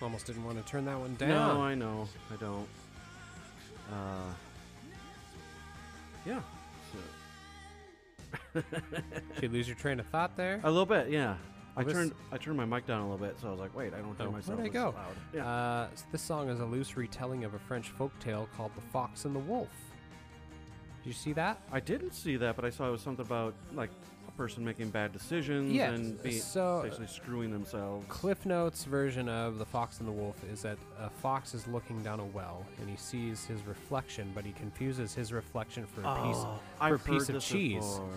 Almost didn't want to turn that one down. No, I know. I don't. Uh, yeah. So, Did you lose your train of thought there? a little bit, yeah. I this- turned I turned my mic down a little bit, so I was like, wait, I don't hear Oh, myself. where'd I go? Loud. Yeah. Uh, s- this song is a loose retelling of a French folk tale called The Fox and the Wolf. Did you see that? I didn't see that, but I saw it was something about like person making bad decisions and be, so- basically screwing themselves. Cliff Notes version of The Fox and the Wolf is that a fox is looking down a well and he sees his reflection, but he confuses his reflection for a piece Oh, for I've a piece of cheese. before.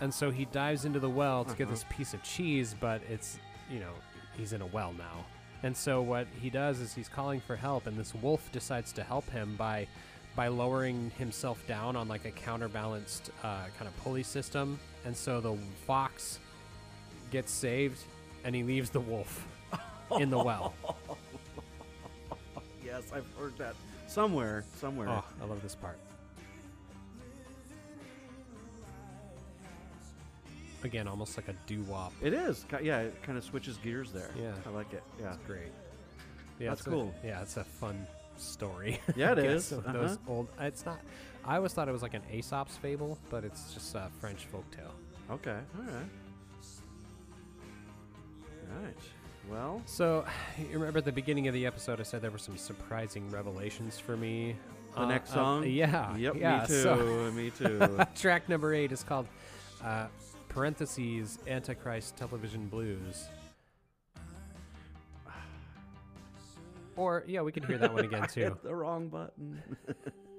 And so he dives into the well to get Uh-huh. this piece of cheese, but it's, you know, he's in a well now. And so what he does is he's calling for help, and this wolf decides to help him by by lowering himself down on like a counterbalanced uh, kind of pulley system. And so the fox gets saved, and he leaves the wolf in the well. Yes, I've heard that somewhere. Somewhere. Oh, I love this part. Again, almost like a doo wop. It is. Yeah, it kind of switches gears there. Yeah. I like it. Yeah. It's Great. Yeah, That's it's a- cool. yeah, it's a fun story. Yeah, it I guess, is. of Those Uh-huh. old. It's not. I always thought it was like an Aesop's fable, but it's just a French folktale. Okay. All right. Right. Well, So, you remember at the beginning of the episode, I said there were some surprising revelations for me. the Uh, next uh, song. yeah. Yep. yeah, me too. so- me too. track number eight is called uh, parentheses Antichrist Television Blues. Or yeah, we could hear that one again I too. the wrong button.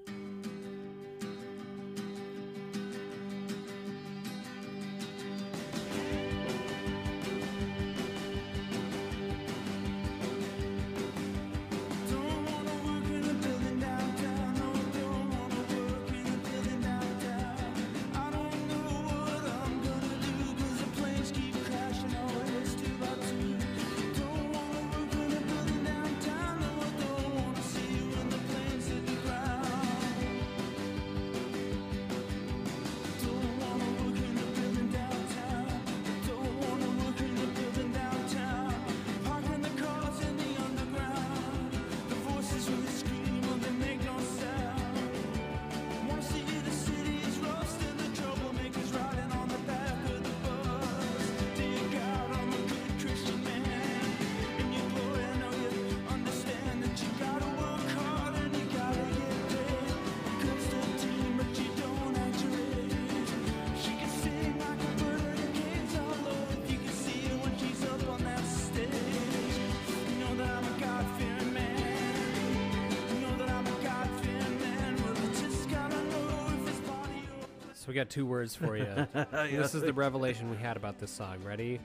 we got two words for you. This is the revelation we had about this song. Ready?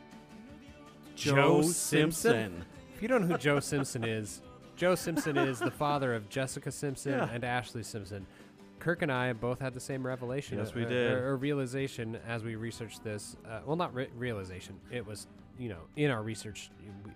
Joe Simpson? If you don't know who Joe Simpson is, Joe Simpson is the father of Jessica Simpson Yeah. and Ashlee Simpson. Kirk and I both had the same revelation. Yes, we uh, did. Or, or realization as we researched this. Uh, well, not re- realization. It was, you know, in our research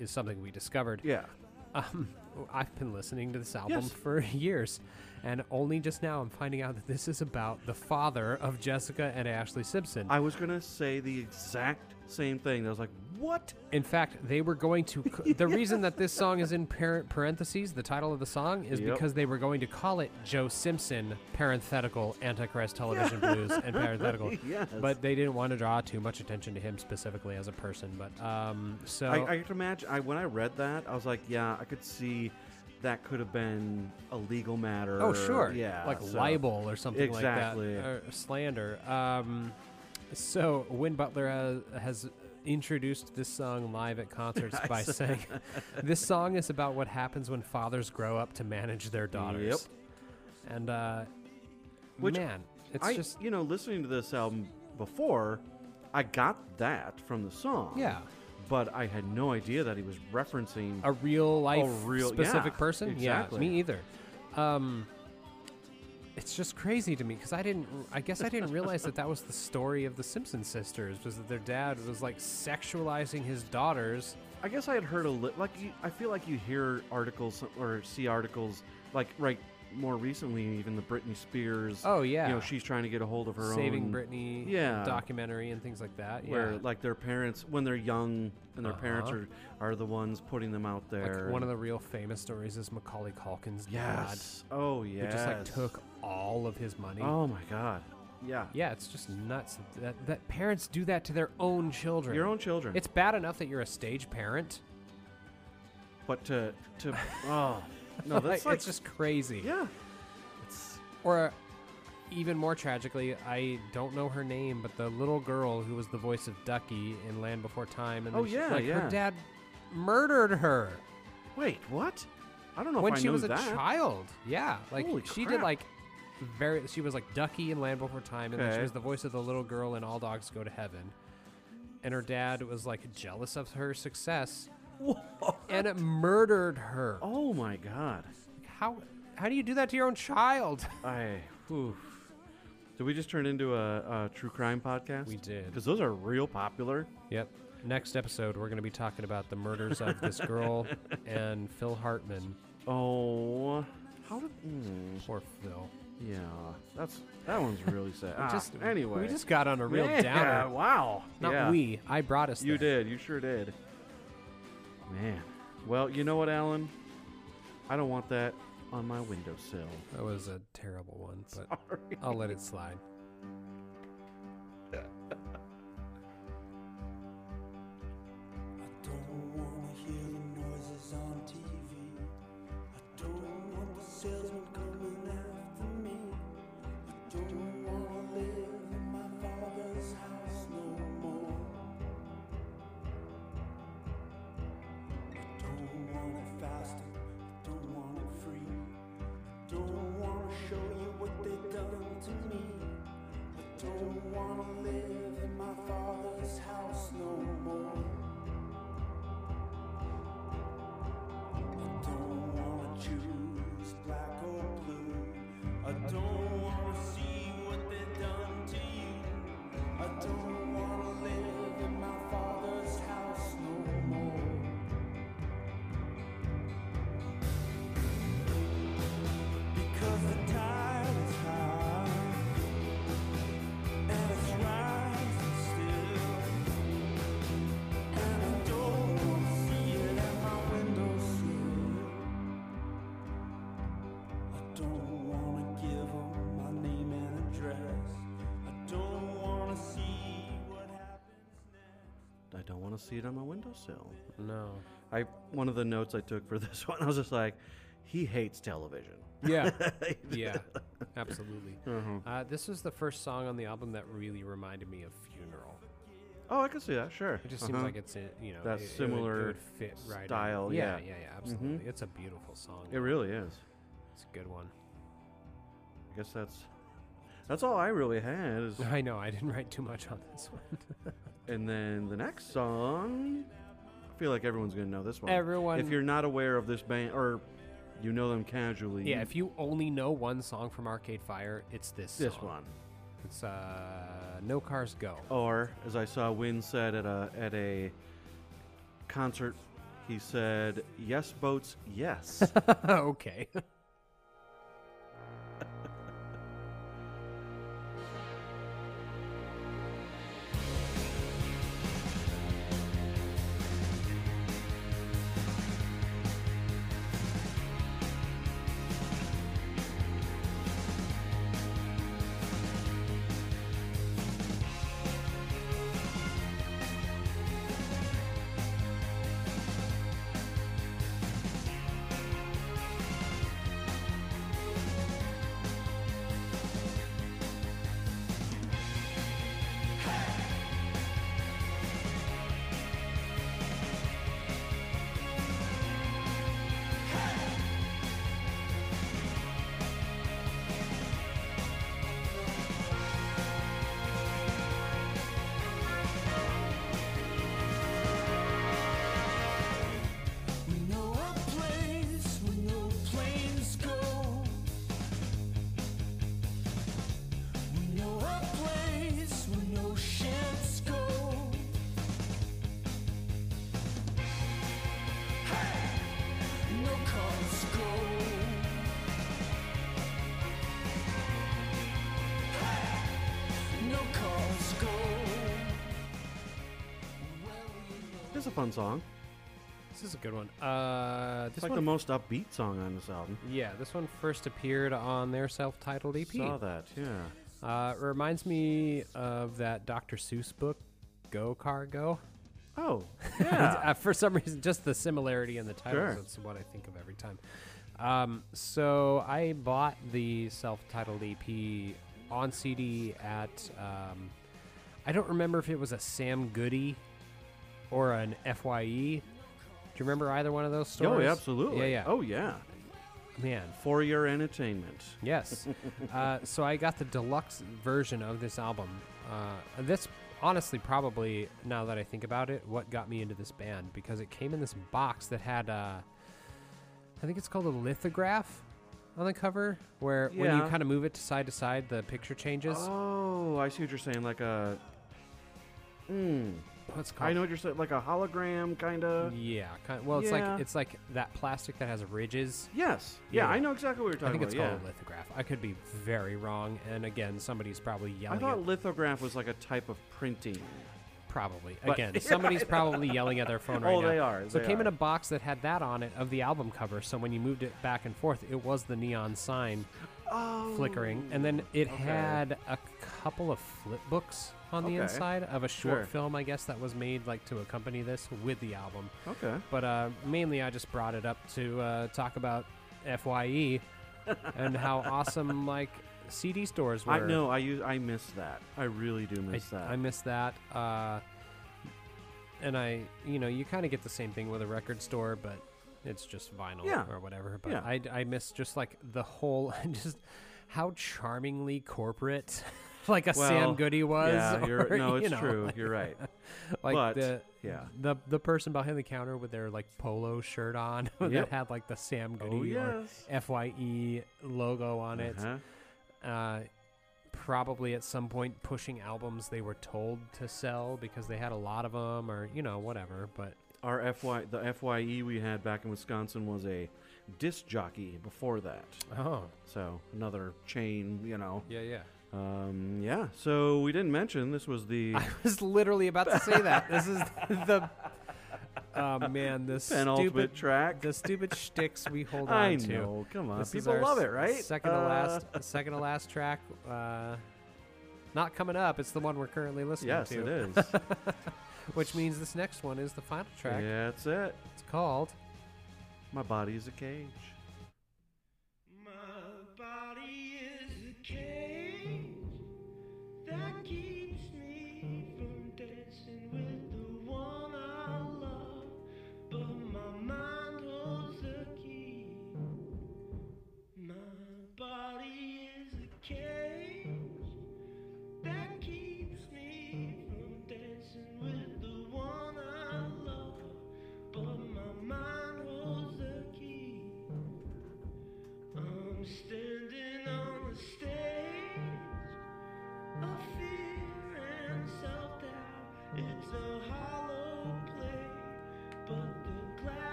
is something we discovered. Yeah. Um, I've been listening to this album Yes. for years, and only just now I'm finding out that this is about the father of Jessica and Ashlee Simpson. I was gonna say the exact same thing. I was like, what? In fact, they were going to. c- the reason that this song is in par- parentheses, the title of the song, is Yep. because they were going to call it Joe Simpson, parenthetical, Antichrist Television Blues, and parenthetical. Yes. But they didn't want to draw too much attention to him specifically as a person. But um, so I, I can imagine. I when I read that, I was like, yeah, I could see that could have been a legal matter. Oh, sure. Yeah. Like so- libel or something Exactly. like that. Or slander. Um, so, Win Butler has, has introduced this song live at concerts by saying this song is about what happens when fathers grow up to manage their daughters. Yep. And, uh, Which man, it's I, just. you know, listening to this album before, I got that from the song. Yeah. But I had no idea that he was referencing. A real life real- specific yeah, person? exactly. Yeah, me either. Um, it's just crazy to me because I didn't. I guess I didn't realize that that was the story of the Simpson sisters. Was that their dad was like sexualizing his daughters? I guess I had heard a li- like. You, I feel like you hear articles or see articles like right more recently, even the Britney Spears. Oh yeah, You know, she's trying to get a hold of her saving own. Britney. Yeah. documentary and things like that. Where yeah. like their parents, when they're young, and their parents Uh-huh. are are the ones putting them out there. Like one of the real famous stories is Macaulay Culkin's yes. Oh dad, yeah. who just like took all of his money. Oh my god. Yeah. Yeah, it's just nuts that, that parents do that to their own children. Your own children. It's bad enough that you're a stage parent. but to to oh no, that's like it's just crazy. yeah. It's Or even more tragically, I don't know her name, but the little girl who was the voice of Ducky in Land Before Time, and Oh, then she- yeah, like yeah. her dad murdered her wait what? I don't know when if I she knew was a that. child. Yeah, like Holy she crap. did like very. She was like Ducky in Land Before Time, and then she Okay. was the voice of the little girl in All Dogs Go to Heaven. And her dad was like jealous of her success, and it murdered her. Oh my god. How how do you do that to your own child? I. Whew. Did we just turn into a, a true crime podcast? We did. Because those are real popular. Yep. Next episode, we're going to be talking about the murders of this girl and Phil Hartman. Oh. How did? Mm, Poor Phil. yeah. That's that one's really sad. We Ah, just anyway. we just got on a real yeah, downer. Wow. Not yeah. we. I brought us. You there. did. You sure did. Man. Well, you know what, Alan? I don't want that on my windowsill. That was a terrible one, but Sorry. I'll let it slide. Don't wanna live in my father's house no more. I don't wanna choose black or blue. I don't see it on my windowsill. No. I one of the notes I took for this one, I was just like, he hates television. Yeah. yeah. Absolutely. Uh-huh. Uh, this was the first song on the album that really reminded me of Funeral. Oh, I can see that. Sure. It just seems Uh-huh. like it's a, you know That it- it would- similar it would fit right style, Yeah, yeah. yeah, yeah, absolutely. Mhm. It's a beautiful song. It really is. It's a good one. I guess that's That's all I really had. Is, I know I didn't write too much on this one. And then the next song, I feel like everyone's gonna know this one. Everyone- If you're not aware of this band, or you know them casually, yeah, if you only know one song from Arcade Fire, it's this. this song. one. It's uh, No Cars Go. Or as I saw Win said at a at a concert, he said, "Yes, boats, yes." okay. Fun song. This is a good one. Uh, It's like one, the most upbeat song on this album. yeah, this one first appeared on their self-titled EP. Saw that, yeah. Uh, it reminds me of that Dr. Seuss book, Go Car Go. Oh, Uh, yeah. for some reason, just the similarity in the titles. Sure. That's what I think of every time. Um, so I bought the self-titled EP on CD at. Um, I don't remember if it was a Sam Goody or an FYE. Do you remember either one of those oh, stores? yeah, absolutely. Yeah, yeah. Oh, yeah. man. For your entertainment. Yes. uh, so I got the deluxe version of this album. Uh, this, honestly, probably now that I think about it, what got me into this band because it came in this box that had, uh, I think it's called a lithograph on the cover, where when you kind of move it to side to side, the picture changes. Oh, I see what you're saying. Like a. Mm, What's called? I know what you're saying. Like a hologram, kind of. Yeah, kind well, it's Yeah. like it's like that plastic that has ridges. Yes. Yeah, Yeah, I know exactly what you're talking about. I think it's about. called yeah. a lithograph. I could be very wrong, and again, somebody's probably yelling. I yelling. thought at, lithograph was like a type of printing. Probably. But- Again, somebody's probably yelling at their phone right oh, now. they are. So it they came in are. a box that had that on it of the album cover. So when you moved it back and forth, it was the neon sign oh. flickering, and then it had a couple of flip books on the Okay. inside of a short Sure. film, I guess that was made like to accompany this with the album. Okay. But uh, mainly, I just brought it up to uh, talk about FYE and how awesome like CD stores were. I know. I use. I miss that. I really do I, miss that. I miss that. Uh, and I, you know, you kind of get the same thing with a record store, but it's just vinyl Yeah. or whatever. But Yeah. I, I miss just like the whole, just how charmingly corporate, like a Sam Goody was. yeah. You're, or, no, you it's know, true. You're right. Like but the yeah. the the person behind the counter with their like polo shirt on that had like the Sam Oh Goody yes. or FYE logo on it Uh-huh. uh, probably at some point pushing albums they were told to sell because they had a lot of them or you know whatever but Our FY the FYE we had back in Wisconsin was a disc jockey before that. oh So another chain, you know. yeah yeah Um, yeah. So we didn't mention this was the i was literally about to say that this is the oh man this penultimate stupid track. the stupid shticks we hold on I to know. Come on, This people love it, right? second to Uh, last second to last track uh not coming up it's the one we're currently listening Yes, to it is. which means this next one is the final track yeah, that's it. it's called My body is a cage.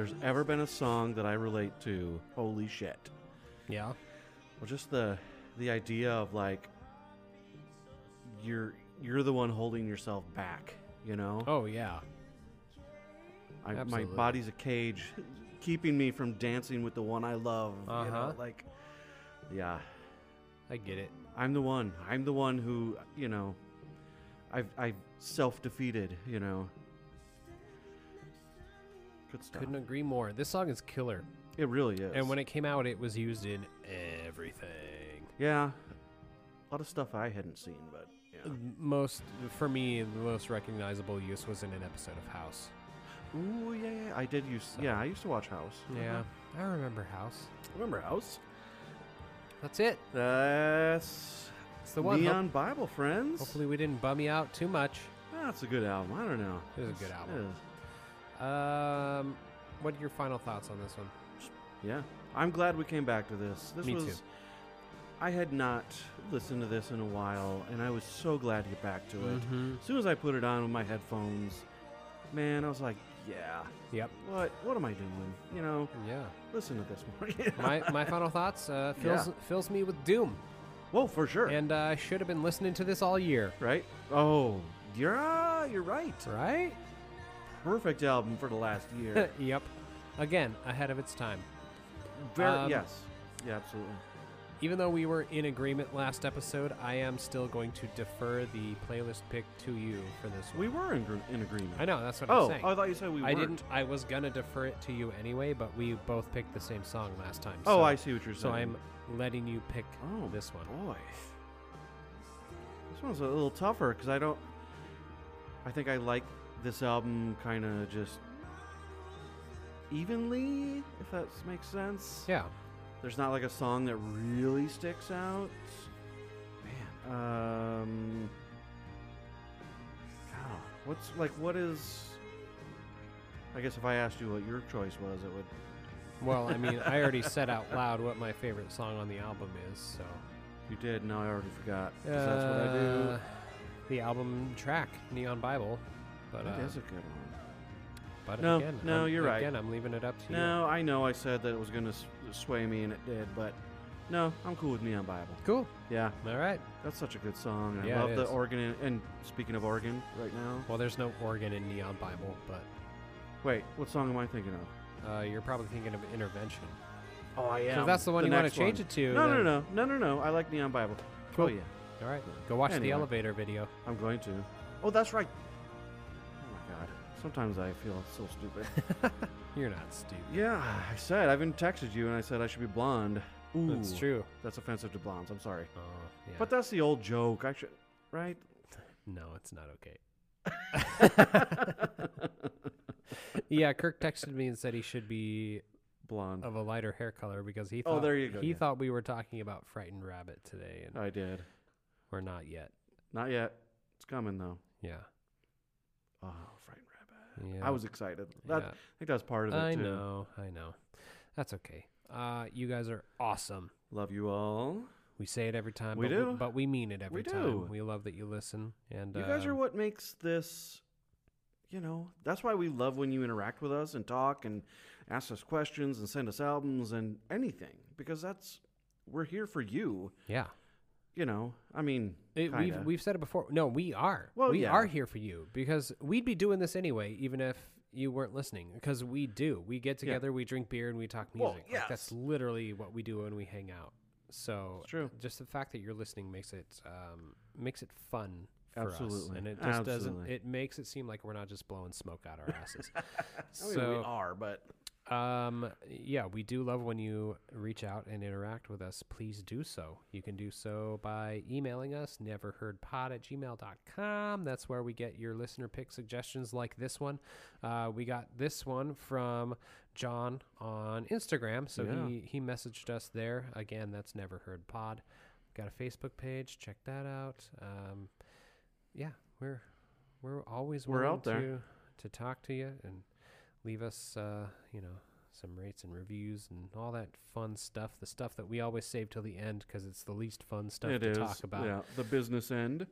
There's ever been a song that I relate to, holy shit. Yeah. Well, just the the idea of like you're you're the one holding yourself back, you know? Oh yeah. I, my absolutely. body's a cage, keeping me from dancing with the one I love. You Uh-huh. know, like, yeah, I get it. I'm the one. I'm the one who, you know, I've I've self defeated. You know, good stuff. Couldn't agree more. This song is killer. It really is. And when it came out, it was used in everything. yeah, a lot of stuff I hadn't seen, but yeah. Most for me, the most recognizable use was in an episode of House. Ooh, yeah, yeah, I did use. So- Yeah, I used to watch House. Yeah, uh-huh. I remember House. remember House? That's it. That's It's the one. Ho- Neon Bible, friends. hopefully, we didn't bum you out too much. that's a good album. I don't know. It was a good album. Um, what are your final thoughts on this one? Yeah, I'm glad we came back to this. This Me was. too. I had not listened to this in a while, and I was so glad to get back to it. Mm-hmm. As soon as I put it on with my headphones, man, I was like, "Yeah, Yep. what? What am I doing? You know, Yeah. listen to this more." my my final thoughts uh, fills Yeah. fills me with doom, Whoa, for sure. and uh, I should have been listening to this all year. right? Oh, you're uh, you're right. Right? Perfect album for the last year. yep. Again, ahead of its time. Very Um, yes, yeah, absolutely. Even though we were in agreement last episode, I am still going to defer the playlist pick to you for this one. We were in, gr- in agreement. I know that's what Oh, I'm saying. Oh, I thought you said we I weren't. didn't. I was gonna defer it to you anyway, but we both picked the same song last time. Oh, I see what you're saying. So I'm letting you pick Oh, this one. Boy, this one's a little tougher because I don't. I think I like this album kind of just evenly, if that makes sense. Yeah. There's not like a song that really sticks out. Man, um, God, what's like what is? I guess if I asked you what your choice was, it would. Well, I mean, I already said out loud what my favorite song on the album is, so. You did. Now I already forgot. 'cause that's what I do. Uh, The album track, Neon Bible. But, That uh, is a good one. but No, again, no, I'm- you're right. Again, I'm leaving it up to you. No, I know I said that it was going to sway me, and it did, but no, I'm cool with Neon Bible. Cool. Yeah, All right. that's such a good song. Yeah, I it love the organ. In, and speaking of organ, right now, Well, there's no organ in Neon Bible, but wait, what song am I thinking of? uh, you're probably thinking of Intervention. Oh, I So if that's the one you want to change it to. No, no, no, no, no, no. I like Neon Bible. Cool. Oh yeah, All right. Go watch the elevator video. I'm going to. Oh, that's right. Oh. Sometimes I feel so stupid. You're not stupid. yeah, I said I even texted you, and I said I should be blonde. Ooh, That's true. That's offensive to blondes. I'm sorry. Oh, yeah. But that's the old joke. I should, right? no, it's not okay. yeah, Kirk texted me and said he should be Blonde. of a lighter hair color because he oh, thought, Oh, there you go, he yeah. thought we were talking about Frightened Rabbit today, and I did. we're not yet. Not yet. It's coming though. Yeah. Oh, Frightened Rabbit. Yeah. I was excited. That, yeah. I think that's part of it too. I too. know. I know. That's okay. Uh, you guys are awesome. Love you all. We say it every time. We but do. but we mean it every We time. do. We love that you listen. And You guys are um, what makes this. You know, that's why we love when you interact with us and talk and ask us questions and send us albums and anything because that's we're here for you. Yeah. You know, I mean, It, we've we've said it before. No, we are. Well, we yeah. are here for you because we'd be doing this anyway, even if you weren't listening. Because we do. We get together, we drink beer, and we talk Well, music. Like, that's literally what we do when we hang out. So It's true. Just the fact that you're listening makes it um, makes it fun for us, Absolutely. and it just doesn't. It makes it seem like we're not just blowing smoke out our asses. I mean, we are, but um, yeah, we do love when you reach out and interact with us. Please do so. You can do so by emailing us, neverheardpod at gmail.com. That's where we get your listener pick suggestions like this one. Uh, we got this one from John on Instagram. So Yeah. he, he messaged us there. Again, that's Never Heard Pod. Got a Facebook page. Check that out. Um, yeah, we're we're always We're out there. to to talk to you and leave us, uh, you know, some rates and reviews and all that fun stuff. The stuff that we always save till the end because it's the least fun stuff it to is. talk about. Yeah, the business end.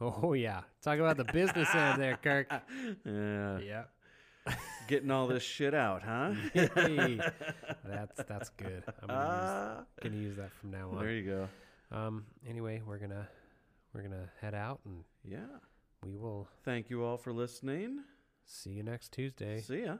Oh yeah, talk about the business end there, Kirk. Yeah. Yep. Getting all this shit out, huh? Hey, that's that's good. I'm gonna, Ah, use, gonna use that from now on. there you go. Um. Anyway, we're gonna we're gonna head out and Yeah. we will Thank you all for listening. See you next Tuesday. See ya.